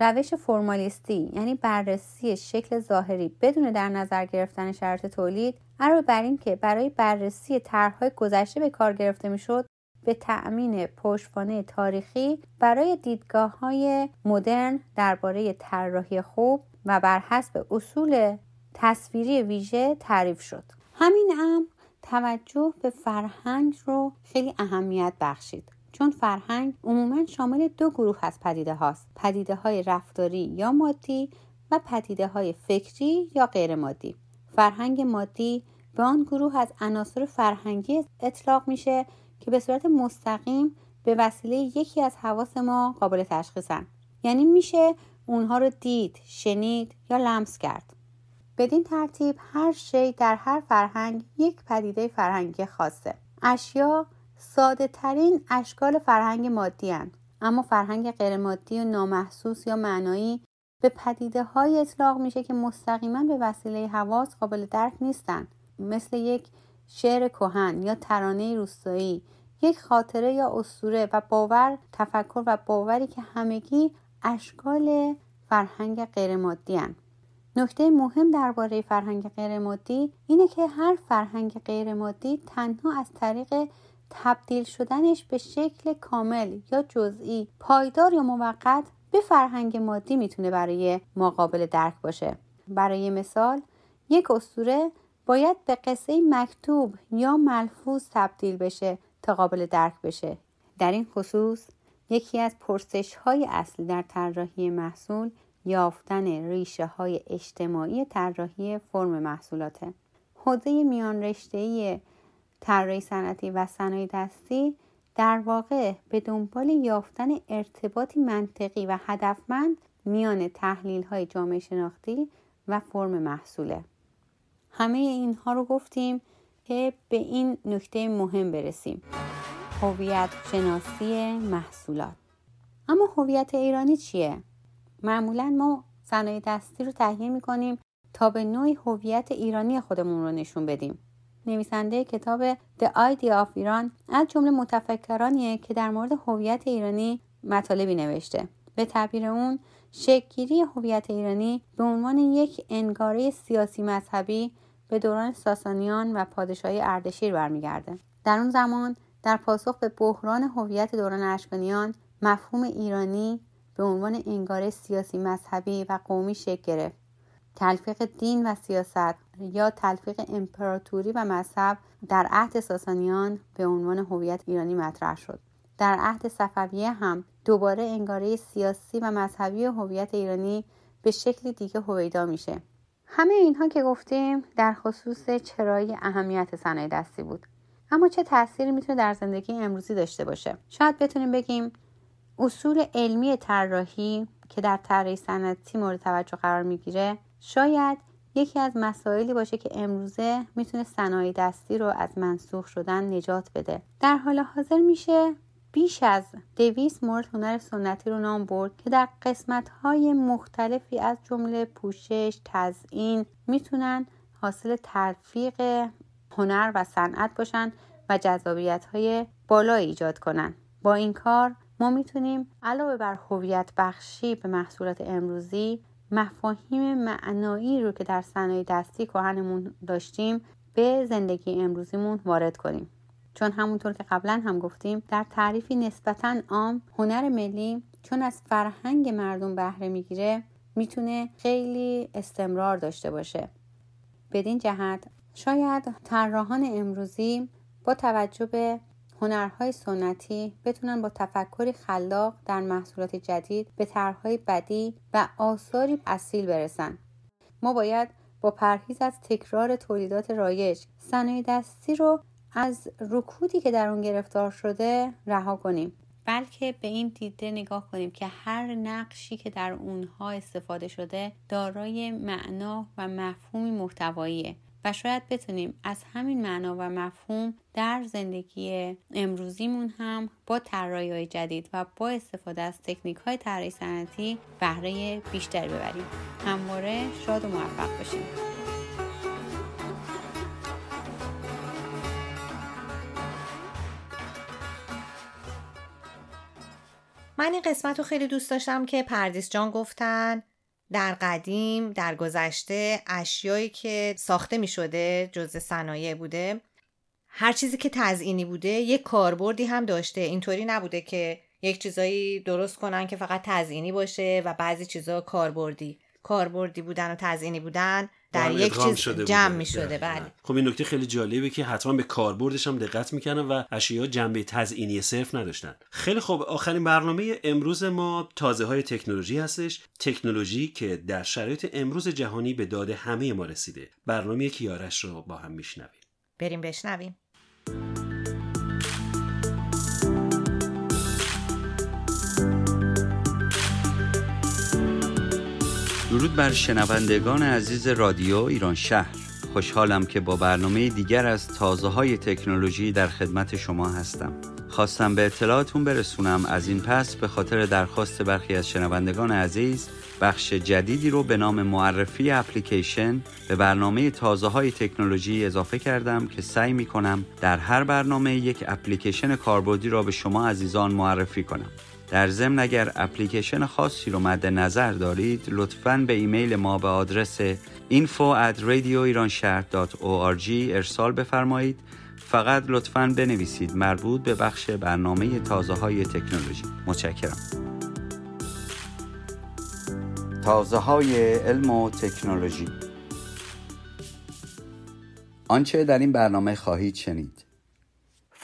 روش فرمالیستی یعنی بررسی شکل ظاهری بدون در نظر گرفتن شرط تولید علاوه بر اینکه برای بررسی طرحهای گذشته به کار گرفته می‌شد به تأمین پشتوانه تاریخی برای دیدگاه های مدرن درباره طراحی خوب و بر حسب اصول تصویری ویژه تعریف شد. همین امر توجه به فرهنگ رو خیلی اهمیت بخشید. چون فرهنگ عموما شامل دو گروه از پدیده هاست. پدیده های رفتاری یا مادی و پدیده های فکری یا غیر مادی. فرهنگ مادی به آن گروه از عناصر فرهنگی اطلاق میشه که به صورت مستقیم به وسیله یکی از حواس ما قابل تشخیصن. یعنی میشه اونها رو دید، شنید یا لمس کرد. بدین ترتیب هر شی در هر فرهنگ یک پدیده فرهنگی خاصه اشیا ساده ترین اشکال فرهنگ مادی هن. اما فرهنگ غیر مادی و نامحسوس یا معنایی به پدیده های اطلاق میشه که مستقیما به وسیله حواس قابل درک نیستند مثل یک شعر کهن یا ترانه روستایی یک خاطره یا اسطوره و باور تفکر و باوری که همگی اشکال فرهنگ غیرمادی هن. نکته مهم درباره فرهنگ غیرمادی اینه که هر فرهنگ غیرمادی تنها از طریق تبدیل شدنش به شکل کامل یا جزئی پایدار یا موقت به فرهنگ مادی می‌تونه برای ما درک باشه. برای مثال یک اسطوره باید به قصه مکتوب یا ملفوظ تبدیل بشه تا قابل درک بشه. در این خصوص یکی از پرسش های اصلی در طراحی محصول یافتن ریشه های اجتماعی طراحی فرم محصولاته. حوزه میان رشته طراحی صنعتی و صنایع دستی در واقع به دنبال یافتن ارتباطی منطقی و هدفمند میان تحلیل های جامعه شناختی و فرم محصوله. همه اینها رو گفتیم که به این نکته مهم برسیم. هویت شناسی محصولات. اما هویت ایرانی چیه؟ معمولا ما صنایع دستی رو تهیه می‌کنیم تا به نوعی هویت ایرانی خودمون رو نشون بدیم. نویسنده کتاب The Idea of ایران از جمله متفکرانیه که در مورد هویت ایرانی مطالبی نوشته. به تعبیر اون شکلگیری هویت ایرانی به عنوان یک انگاره سیاسی مذهبی به دوران ساسانیان و پادشاهی اردشیر برمیگرده. در اون زمان در پاسخ به بحران هویت دوران اشکانیان مفهوم ایرانی به عنوان انگاره سیاسی مذهبی و قومی شکل گرفت. تلفیق دین و سیاست یا تلفیق امپراتوری و مذهب در عهد ساسانیان به عنوان هویت ایرانی مطرح شد. در عهد صفویه هم دوباره انگاره سیاسی و مذهبی هویت ایرانی به شکل دیگه هویدا میشه. همه اینها که گفتیم در خصوص چرایی اهمیت صنایع دستی بود. اما چه تأثیری می‌تونه در زندگی امروزی داشته باشه؟ شاید بتونیم بگیم اصول علمی طراحی که در طراحی صنعتی مورد توجه قرار می‌گیره شاید یکی از مسائلی باشه که امروزه می‌تونه صنایع دستی رو از منسوخ شدن نجات بده. در حال حاضر میشه بیش از دویست مورد هنر سنتی رو نام برد که در قسمت های مختلفی از جمله پوشش، تزئین می‌تونن حاصل تلفیق هنر و صنعت باشن و جذابیت های بالا ایجاد کنن. با این کار ما می‌تونیم علاوه بر هویت بخشی به محصولات امروزی مفاهیم معنایی رو که در صنایع دستی کهنمون داشتیم به زندگی امروزیمون وارد کنیم. چون همونطور که قبلا هم گفتیم در تعریفی نسبتا عام هنر ملی چون از فرهنگ مردم بهره می‌گیره می‌تونه خیلی استمرار داشته باشه. بدین جهت شاید طراحان امروزی با توجه به هنرهای سنتی بتونن با تفکری خلاق در محصولات جدید به طرحهای بدی و آثاری اصیل برسن. ما باید با پرهیز از تکرار تولیدات رایج صنایع دستی رو از رکودی که در اون گرفتار شده رها کنیم. بلکه به این دیده نگاه کنیم که هر نقشی که در اونها استفاده شده دارای معنا و مفهومی محتواییه. و شاید بتونیم از همین معنا و مفهوم در زندگی امروزیمون هم با طراحی جدید و با استفاده از تکنیک های طراحی صنعتی بهره بیشتری ببریم. همواره شاد و موفق باشیم. من این قسمت رو خیلی دوست داشتم که پردیس جان گفتن. در قدیم در گذشته اشیایی که ساخته می شده جز صنایع بوده هر چیزی که تزئینی بوده یک کاربردی هم داشته. اینطوری نبوده که یک چیزایی درست کنن که فقط تزئینی باشه و بعضی چیزا کاربردی. کاربردی بودن و تزئینی بودن در یک چیز شده جمع می شده بله. خب این نکته خیلی جالبه که حتما به کاربردش هم دقت می‌کنن و اشیا جنبه تزئینی صرف نداشتن. خیلی خوب. آخرین برنامه امروز ما تازه های تکنولوژی هستش. تکنولوژی که در شرایط امروز جهانی به داد همه ما رسیده. برنامه کیارش رو با هم میشنویم. بریم بشنویم. درود بر شنوندگان عزیز رادیو ایران شهر. خوشحالم که با برنامه دیگر از تازه های تکنولوژی در خدمت شما هستم. خواستم به اطلاعاتون برسونم. از این پس به خاطر درخواست برخی از شنوندگان عزیز بخش جدیدی رو به نام معرفی اپلیکیشن به برنامه تازه های تکنولوژی اضافه کردم که سعی می کنم در هر برنامه یک اپلیکیشن کاربردی را به شما عزیزان معرفی کنم. در ضمن اگر اپلیکیشن خاصی رو مد نظر دارید لطفاً به ایمیل ما به آدرس info at radioiranshahr.org ارسال بفرمایید. فقط لطفاً بنویسید مربوط به بخش برنامه تازه های تکنولوژی. متشکرم. تازه های علم و تکنولوژی. آنچه در این برنامه خواهید شنید.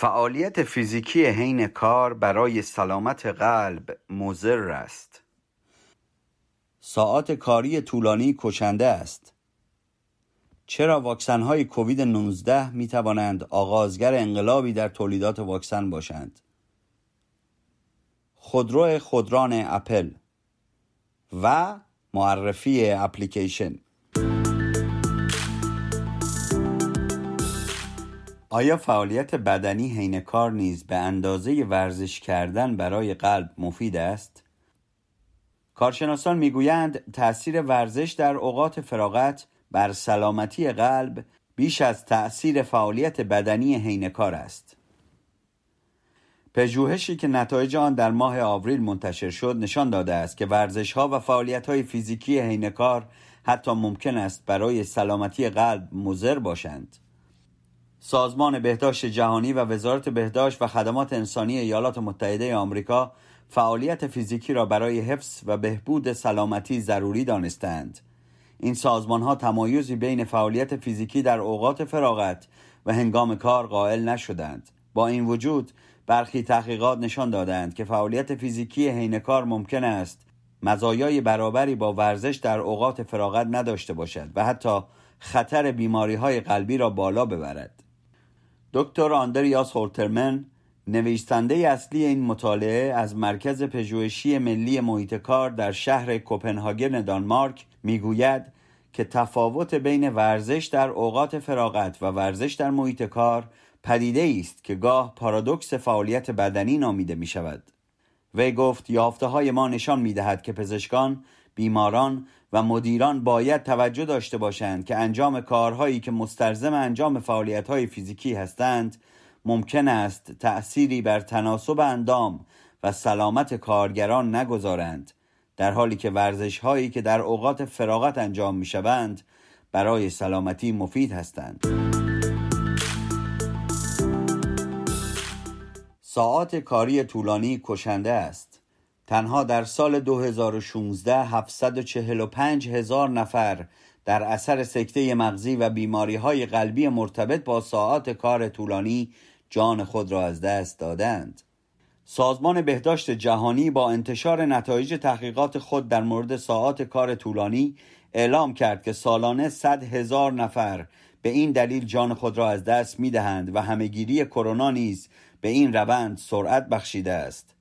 فعالیت فیزیکی حین کار برای سلامت قلب مضر است. ساعات کاری طولانی کشنده است. چرا واکسن های کووید 19 می توانند آغازگر انقلابی در تولیدات واکسن باشند؟ خودرو خودران اپل و معرفی اپلیکیشن. آیا فعالیت بدنی حین کار نیز به اندازه ورزش کردن برای قلب مفید است؟ کارشناسان می‌گویند تأثیر ورزش در اوقات فراغت بر سلامتی قلب بیش از تأثیر فعالیت بدنی حین کار است. پژوهشی که نتایج آن در ماه آوریل منتشر شد نشان داده است که ورزش ها و فعالیت های فیزیکی حین کار حتی ممکن است برای سلامتی قلب مضر باشند. سازمان بهداشت جهانی و وزارت بهداشت و خدمات انسانی ایالات متحده آمریکا فعالیت فیزیکی را برای حفظ و بهبود سلامتی ضروری دانستند. این سازمان ها تمایزی بین فعالیت فیزیکی در اوقات فراغت و هنگام کار قائل نشدند. با این وجود برخی تحقیقات نشان دادند که فعالیت فیزیکی حین کار ممکن است مزایای برابری با ورزش در اوقات فراغت نداشته باشد و حتی خطر بیماری های قلبی را بالا ببرد. دکتر آندریاس هولترمن نویسنده اصلی این مطالعه از مرکز پژوهشی ملی محیط کار در شهر کوپنهاگن دانمارک می‌گوید که تفاوت بین ورزش در اوقات فراغت و ورزش در محیط کار پدیده است که گاه پارادوکس فعالیت بدنی نامیده می شود. وی گفت یافته های ما نشان می دهد که پزشکان، بیماران و مدیران باید توجه داشته باشند که انجام کارهایی که مستلزم انجام فعالیت های فیزیکی هستند ممکن است تأثیری بر تناسب اندام و سلامت کارگران نگذارند در حالی که ورزش هایی که در اوقات فراغت انجام می شوند برای سلامتی مفید هستند. ساعات کاری طولانی کشنده است. تنها در سال 2016 745 هزار نفر در اثر سکته مغزی و بیماری های قلبی مرتبط با ساعات کار طولانی جان خود را از دست دادند. سازمان بهداشت جهانی با انتشار نتایج تحقیقات خود در مورد ساعات کار طولانی اعلام کرد که سالانه 100 هزار نفر به این دلیل جان خود را از دست می دهند و همهگیری کرونا نیز به این روند سرعت بخشیده است.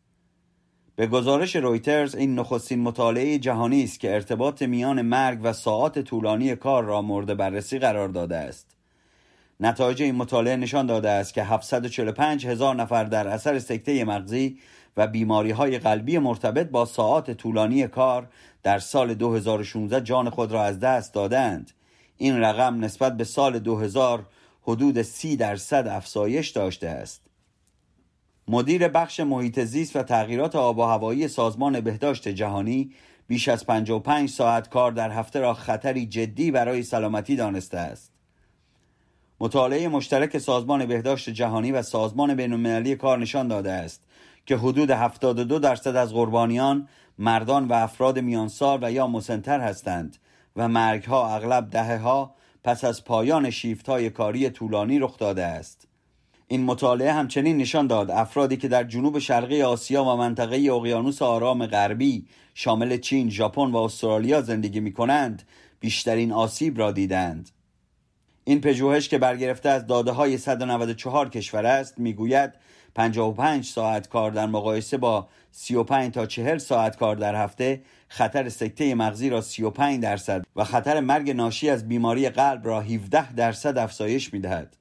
به گزارش رویترز این نخستین مطالعه جهانی است که ارتباط میان مرگ و ساعات طولانی کار را مورد بررسی قرار داده است. نتایج این مطالعه نشان داده است که 745 هزار نفر در اثر سکته مغزی و بیماری های قلبی مرتبط با ساعات طولانی کار در سال 2016 جان خود را از دست دادند. این رقم نسبت به سال 2000 حدود 30 درصد افزایش داشته است. مدیر بخش محیط زیست و تغییرات آب و هوایی سازمان بهداشت جهانی بیش از 55 ساعت کار در هفته را خطری جدی برای سلامتی دانسته است. مطالعه مشترک سازمان بهداشت جهانی و سازمان بینالمللی کار نشان داده است که حدود 72 درصد از قربانیان مردان و افراد میانسال و یا مسنتر هستند و مرگ ها اغلب دهه ها پس از پایان شیفت های کاری طولانی رخ داده است. این مطالعه همچنین نشان داد افرادی که در جنوب شرقی آسیا و منطقه اقیانوس آرام غربی شامل چین، ژاپن و استرالیا زندگی می کنند بیشترین آسیب را دیدند. این پژوهش که برگرفته از داده های 194 کشور است می‌گوید 55 ساعت کار در مقایسه با 35 تا 40 ساعت کار در هفته خطر سکته مغزی را 35 درصد و خطر مرگ ناشی از بیماری قلب را 17 درصد افزایش می‌دهد.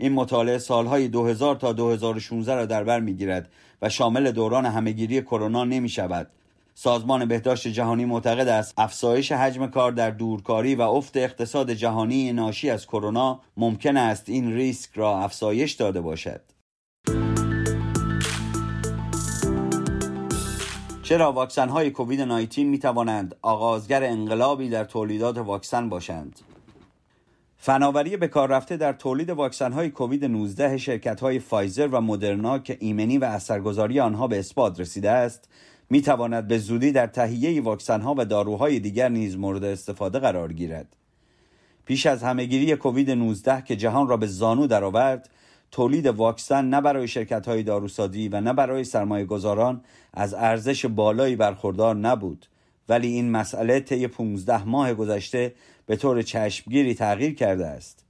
این مطالعه سالهای 2000 تا 2016 را در بر می‌گیرد و شامل دوران همهگیری کرونا نمی شود سازمان بهداشت جهانی معتقد است افزایش حجم کار در دورکاری و افت اقتصاد جهانی ناشی از کرونا ممکن است این ریسک را افزایش داده باشد. چرا واکسن های کووید 19 می توانند آغازگر انقلابی در تولیدات واکسن باشند؟ فناوری به کار رفته در تولید واکسن های کووید 19 شرکت های فایزر و مدرنا که ایمنی و اثرگذاری آنها به اثبات رسیده است می تواند به زودی در تهیه واکسن ها و داروهای دیگر نیز مورد استفاده قرار گیرد. پیش از همهگیری کووید 19 که جهان را به زانو درآورد، تولید واکسن نه برای شرکت های داروسازی و نه برای سرمایه گذاران از ارزش بالایی برخوردار نبود ولی این مسئله طی 15 ماه گذشته به طور چشمگیری تغییر کرده است.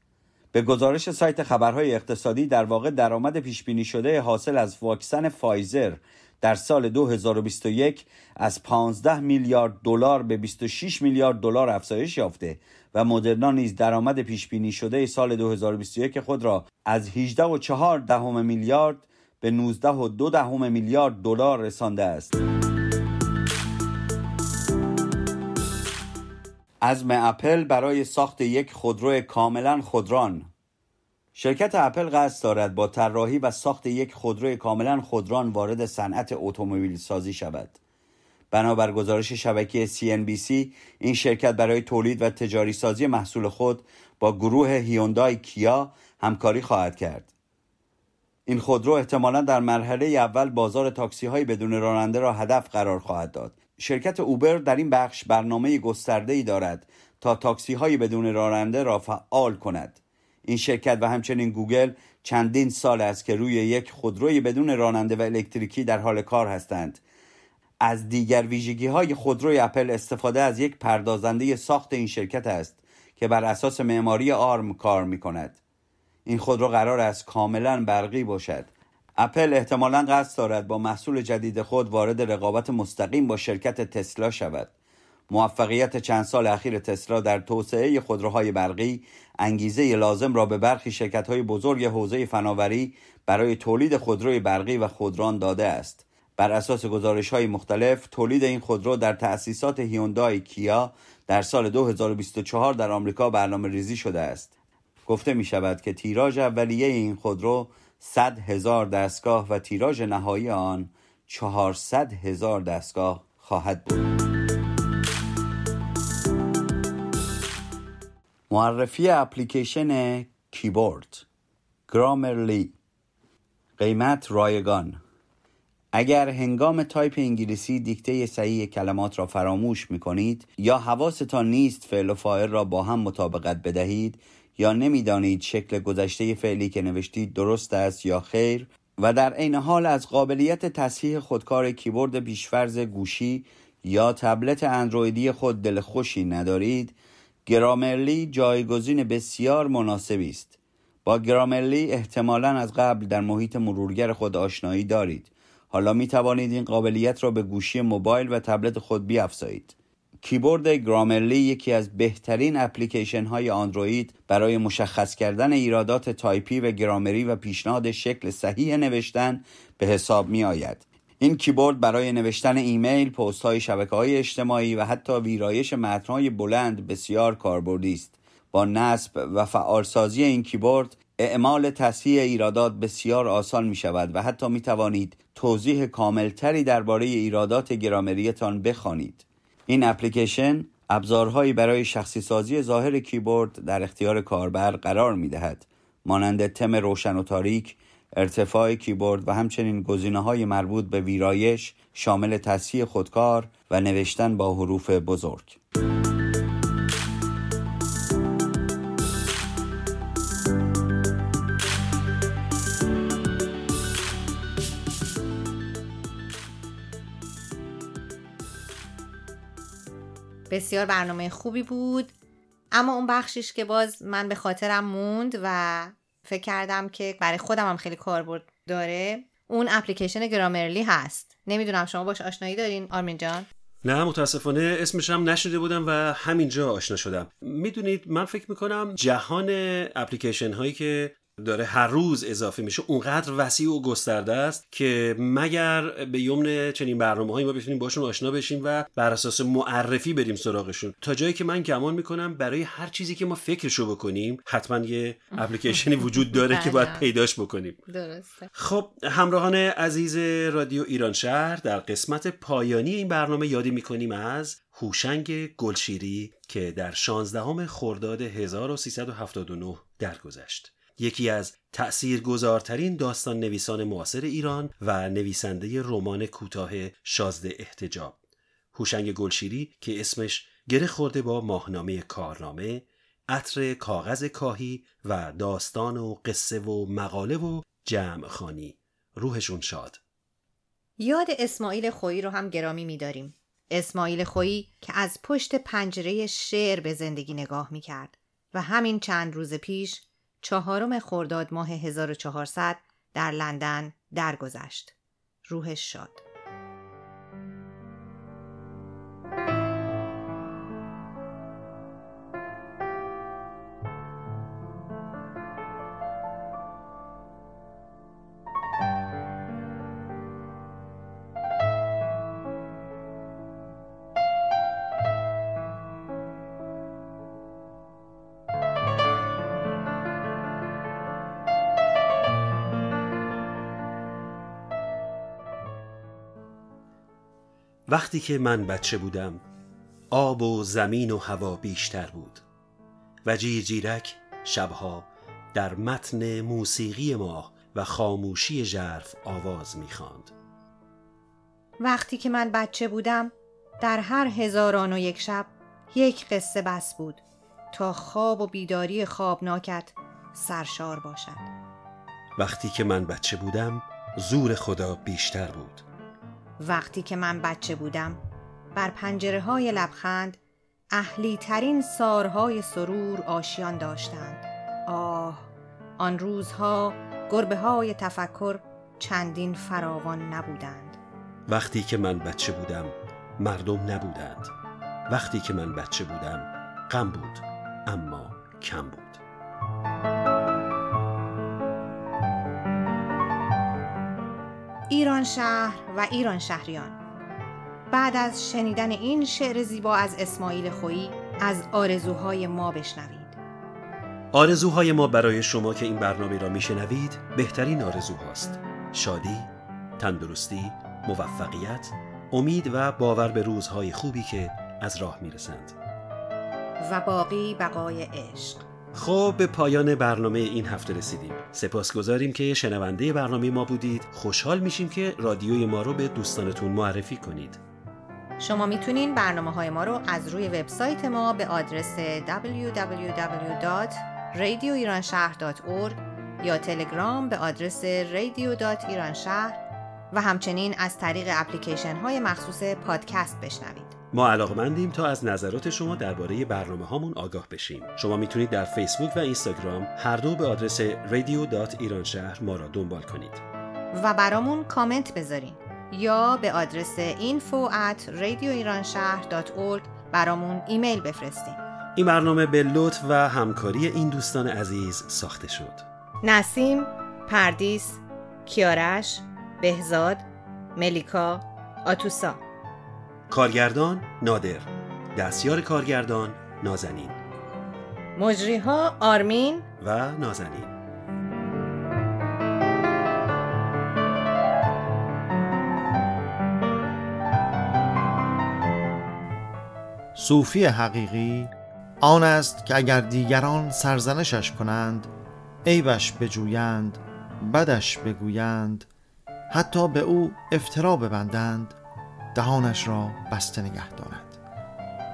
به گزارش سایت خبرهای اقتصادی در واقع درآمد پیش بینی شده حاصل از واکسن فایزر در سال 2021 از 15 میلیارد دلار به 26 میلیارد دلار افزایش یافته و مدرنا نیز درآمد پیش بینی شده سال 2021 خود را از 18 و 4 دهم میلیارد به 19 و 2 دهم میلیارد دلار رسانده است. عزم اپل برای ساخت یک خودرو کاملا خودران شرکت اپل قصد دارد با طراحی و ساخت یک خودرو کاملا خودران وارد صنعت اتومبیل سازی شود. بنابر گزارش شبکه CNBC این شرکت برای تولید و تجاری سازی محصول خود با گروه هیوندای کیا همکاری خواهد کرد. این خودرو احتمالا در مرحله اول بازار تاکسی های بدون راننده را هدف قرار خواهد داد. شرکت اوبر در این بخش برنامه گسترده ای دارد تا تاکسی های بدون راننده را فعال کند. این شرکت و همچنین گوگل چندین سال است که روی یک خودروی بدون راننده و الکتریکی در حال کار هستند. از دیگر ویژگی های خودروی اپل استفاده از یک پردازنده ساخت این شرکت است که بر اساس معماری آرم کار می کند این خودرو قرار است کاملا برقی باشد. اپل احتمالا قصد دارد با محصول جدید خود وارد رقابت مستقیم با شرکت تسلا شود موفقیت چند سال اخیر تسلا در توسعه خودروهای برقی انگیزه لازم را به برخی شرکت‌های بزرگ حوزه فناوری برای تولید خودروی برقی و خودران داده است. بر اساس گزارش های مختلف تولید این خودرو در تأسیسات هیوندای کیا در سال 2024 در آمریکا برنامه ریزی شده است. گفته می شود که تیراژ اولیه این خودرو 100 هزار دستگاه و تیراژ نهایی آن 400 هزار دستگاه خواهد بود. معرفی اپلیکیشن کیبورد. Grammarly قیمت رایگان. اگر هنگام تایپ انگلیسی دیکته صحیح کلمات را فراموش می کنید یا حواستان نیست فعل و فاعل را با هم مطابقت بدهید یا نمی‌دانید شکل گذشته فعلی که نوشتید درست است یا خیر و در عین حال از قابلیت تصحیح خودکار کیبورد پیشفرز گوشی یا تبلت اندرویدی خود دل خوشی ندارید گرامرلی جایگزین بسیار مناسبی است. با گرامرلی احتمالا از قبل در محیط مرورگر خود آشنایی دارید. حالا می توانید این قابلیت را به گوشی موبایل و تبلت خود بیافزایید. کیبورد گرامرلی یکی از بهترین اپلیکیشن های اندروید برای مشخص کردن ایرادات تایپی و گرامری و پیشنهاد شکل صحیح نوشتن به حساب می آید. این کیبورد برای نوشتن ایمیل، پست های شبکه های اجتماعی و حتی ویرایش متنهای بلند بسیار کاربردی است. با نصب و فعالسازی این کیبورد اعمال تصحیح ایرادات بسیار آسان می شود و حتی می توانید توضیح کاملتری درباره ایرادات گرامریتان بخوانید. این اپلیکیشن ابزارهایی برای شخصی سازی ظاهر کیبورد در اختیار کاربر قرار می دهد. مانند تم روشن و تاریک، ارتفاع کیبورد و همچنین گزینه های مربوط به ویرایش شامل تصحیح خودکار و نوشتن با حروف بزرگ. بسیار برنامه خوبی بود. اما اون بخشیش که باز من به خاطرم موند و فکر کردم که برای خودم هم خیلی کاربرد داره اون اپلیکیشن گرامرلی هست. نمی‌دونم شما باش آشنایی دارین آرمین جان؟ نه متاسفانه اسمش هم نشده بودم و همینجا آشنا شدم. می‌دونید من فکر می‌کنم جهان اپلیکیشن هایی که داره هر روز اضافه میشه اونقدر وسیع و گسترده است که مگر به یمن چنین برنامه هایی ما بتونیم باشون آشنا بشیم و بر اساس معرفی بریم سراغشون تا جایی که من گمان می‌کنم برای هر چیزی که ما فکرشو بکنیم حتما یه اپلیکیشنی وجود داره که باید بله. پیداش بکنیم درسته خب همراهان عزیز رادیو ایران شهر در قسمت پایانی این برنامه یادی می‌کنیم از هوشنگ گلشیری که در 16 خرداد 1379 درگذشت. یکی از تأثیرگذارترین داستان نویسان معاصر ایران و نویسنده رمان کوتاه شازده احتجاب. هوشنگ گلشیری که اسمش گره خورده با ماهنامه کارنامه عطر کاغذ کاهی و داستان و قصه و مقاله و جمع خانی. روحشون شاد. یاد اسماعیل خویی رو هم گرامی میداریم. اسماعیل خویی که از پشت پنجره شعر به زندگی نگاه می‌کرد و همین چند روز پیش چهارم خرداد ماه 1400 در لندن درگذشت. روحش شاد. وقتی که من بچه بودم آب و زمین و هوا بیشتر بود و جیرجیرک شبها در متن موسیقی ما و خاموشی ژرف آواز می‌خواند. وقتی که من بچه بودم در هر هزاران و یک شب یک قصه بس بود تا خواب و بیداری خوابناکت سرشار باشد وقتی که من بچه بودم زور خدا بیشتر بود وقتی که من بچه بودم بر پنجره های لبخند اهلی ترین سارهای سرور آشیان داشتند. آه آن روزها گربه های تفکر چندین فراوان نبودند. وقتی که من بچه بودم مردم نبودند. وقتی که من بچه بودم غم بود اما کم بود. ایران شهر و ایران شهریان. بعد از شنیدن این شعر زیبا از اسماعیل خویی از آرزوهای ما بشنوید. آرزوهای ما برای شما که این برنامه را میشنوید بهترین آرزوهاست. شادی، تندرستی، موفقیت، امید و باور به روزهای خوبی که از راه می‌رسند. و باقی بقای عشق. خب به پایان برنامه این هفته رسیدیم. سپاسگزاریم که شنونده برنامه ما بودید. خوشحال میشیم که رادیوی ما رو به دوستانتون معرفی کنید. شما می‌تونین برنامه های ما رو از روی وبسایت ما به آدرس www.radioiranshahr.org یا تلگرام به آدرس radio.iranshahر و همچنین از طریق اپلیکیشن های مخصوص پادکست بشنوید. ما علاقمندیم تا از نظرات شما درباره برنامه هامون آگاه بشیم. شما می‌تونید در فیسبوک و اینستاگرام هر دو به آدرس radio.iranshahر ما را دنبال کنید. و برامون کامنت بذارین یا به آدرس info at radioiranshahr.org برامون ایمیل بفرستین. این برنامه به لطف و همکاری این دوستان عزیز ساخته شد. نسیم، پردیس، کیارش، بهزاد، ملیکا، آتوسا کارگردان نادر دستیار کارگردان نازنین. مجریها آرمین و نازنین. صوفی حقیقی آن است که اگر دیگران سرزنشش کنند عیبش بجویند بدش بگویند حتی به او افترا ببندند. دهانش را بسته نگه دارد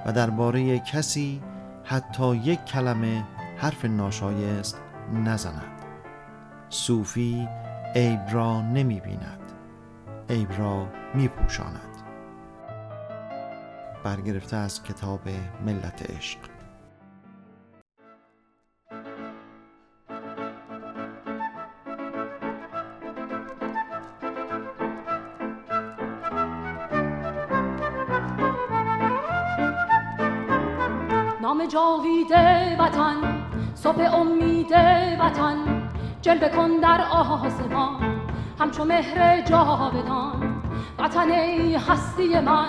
و درباره کسی حتی یک کلمه حرف ناشایست نزند. صوفی عیب را نمی بیند عیب را می پوشاند. برگرفته از کتاب ملت عشق. وطن صبح امید وطن جلوه کن در آسمان. همچو مهر جاودان وطن ای هستی من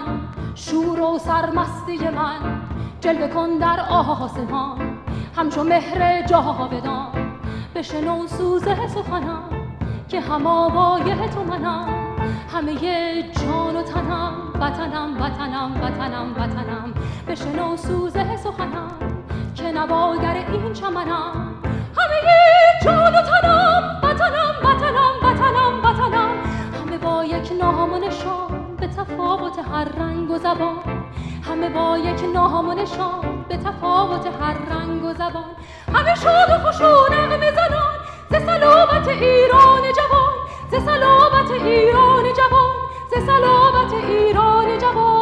شور و سرمستی من. جلوه کن در آسمان همچو مهر جاودان. بشنو سوز سخنم که هم آوای تو منم. همه جان و تنم وطنم وطنم وطنم وطنم. بشنو سوز سخنم که نواگر این چمنم همه جان و تنم بطنم بطنم بطنم بطنم همه با یک نام و نشان به تفاوت هر رنگ و زبان. همه با یک نام و نشان به تفاوت هر رنگ و زبان. همه شاد و خوش و نغمه زنان ز سلامت ایران جوان. ز سلامت ایران جوان ز سلامت ایران جوان.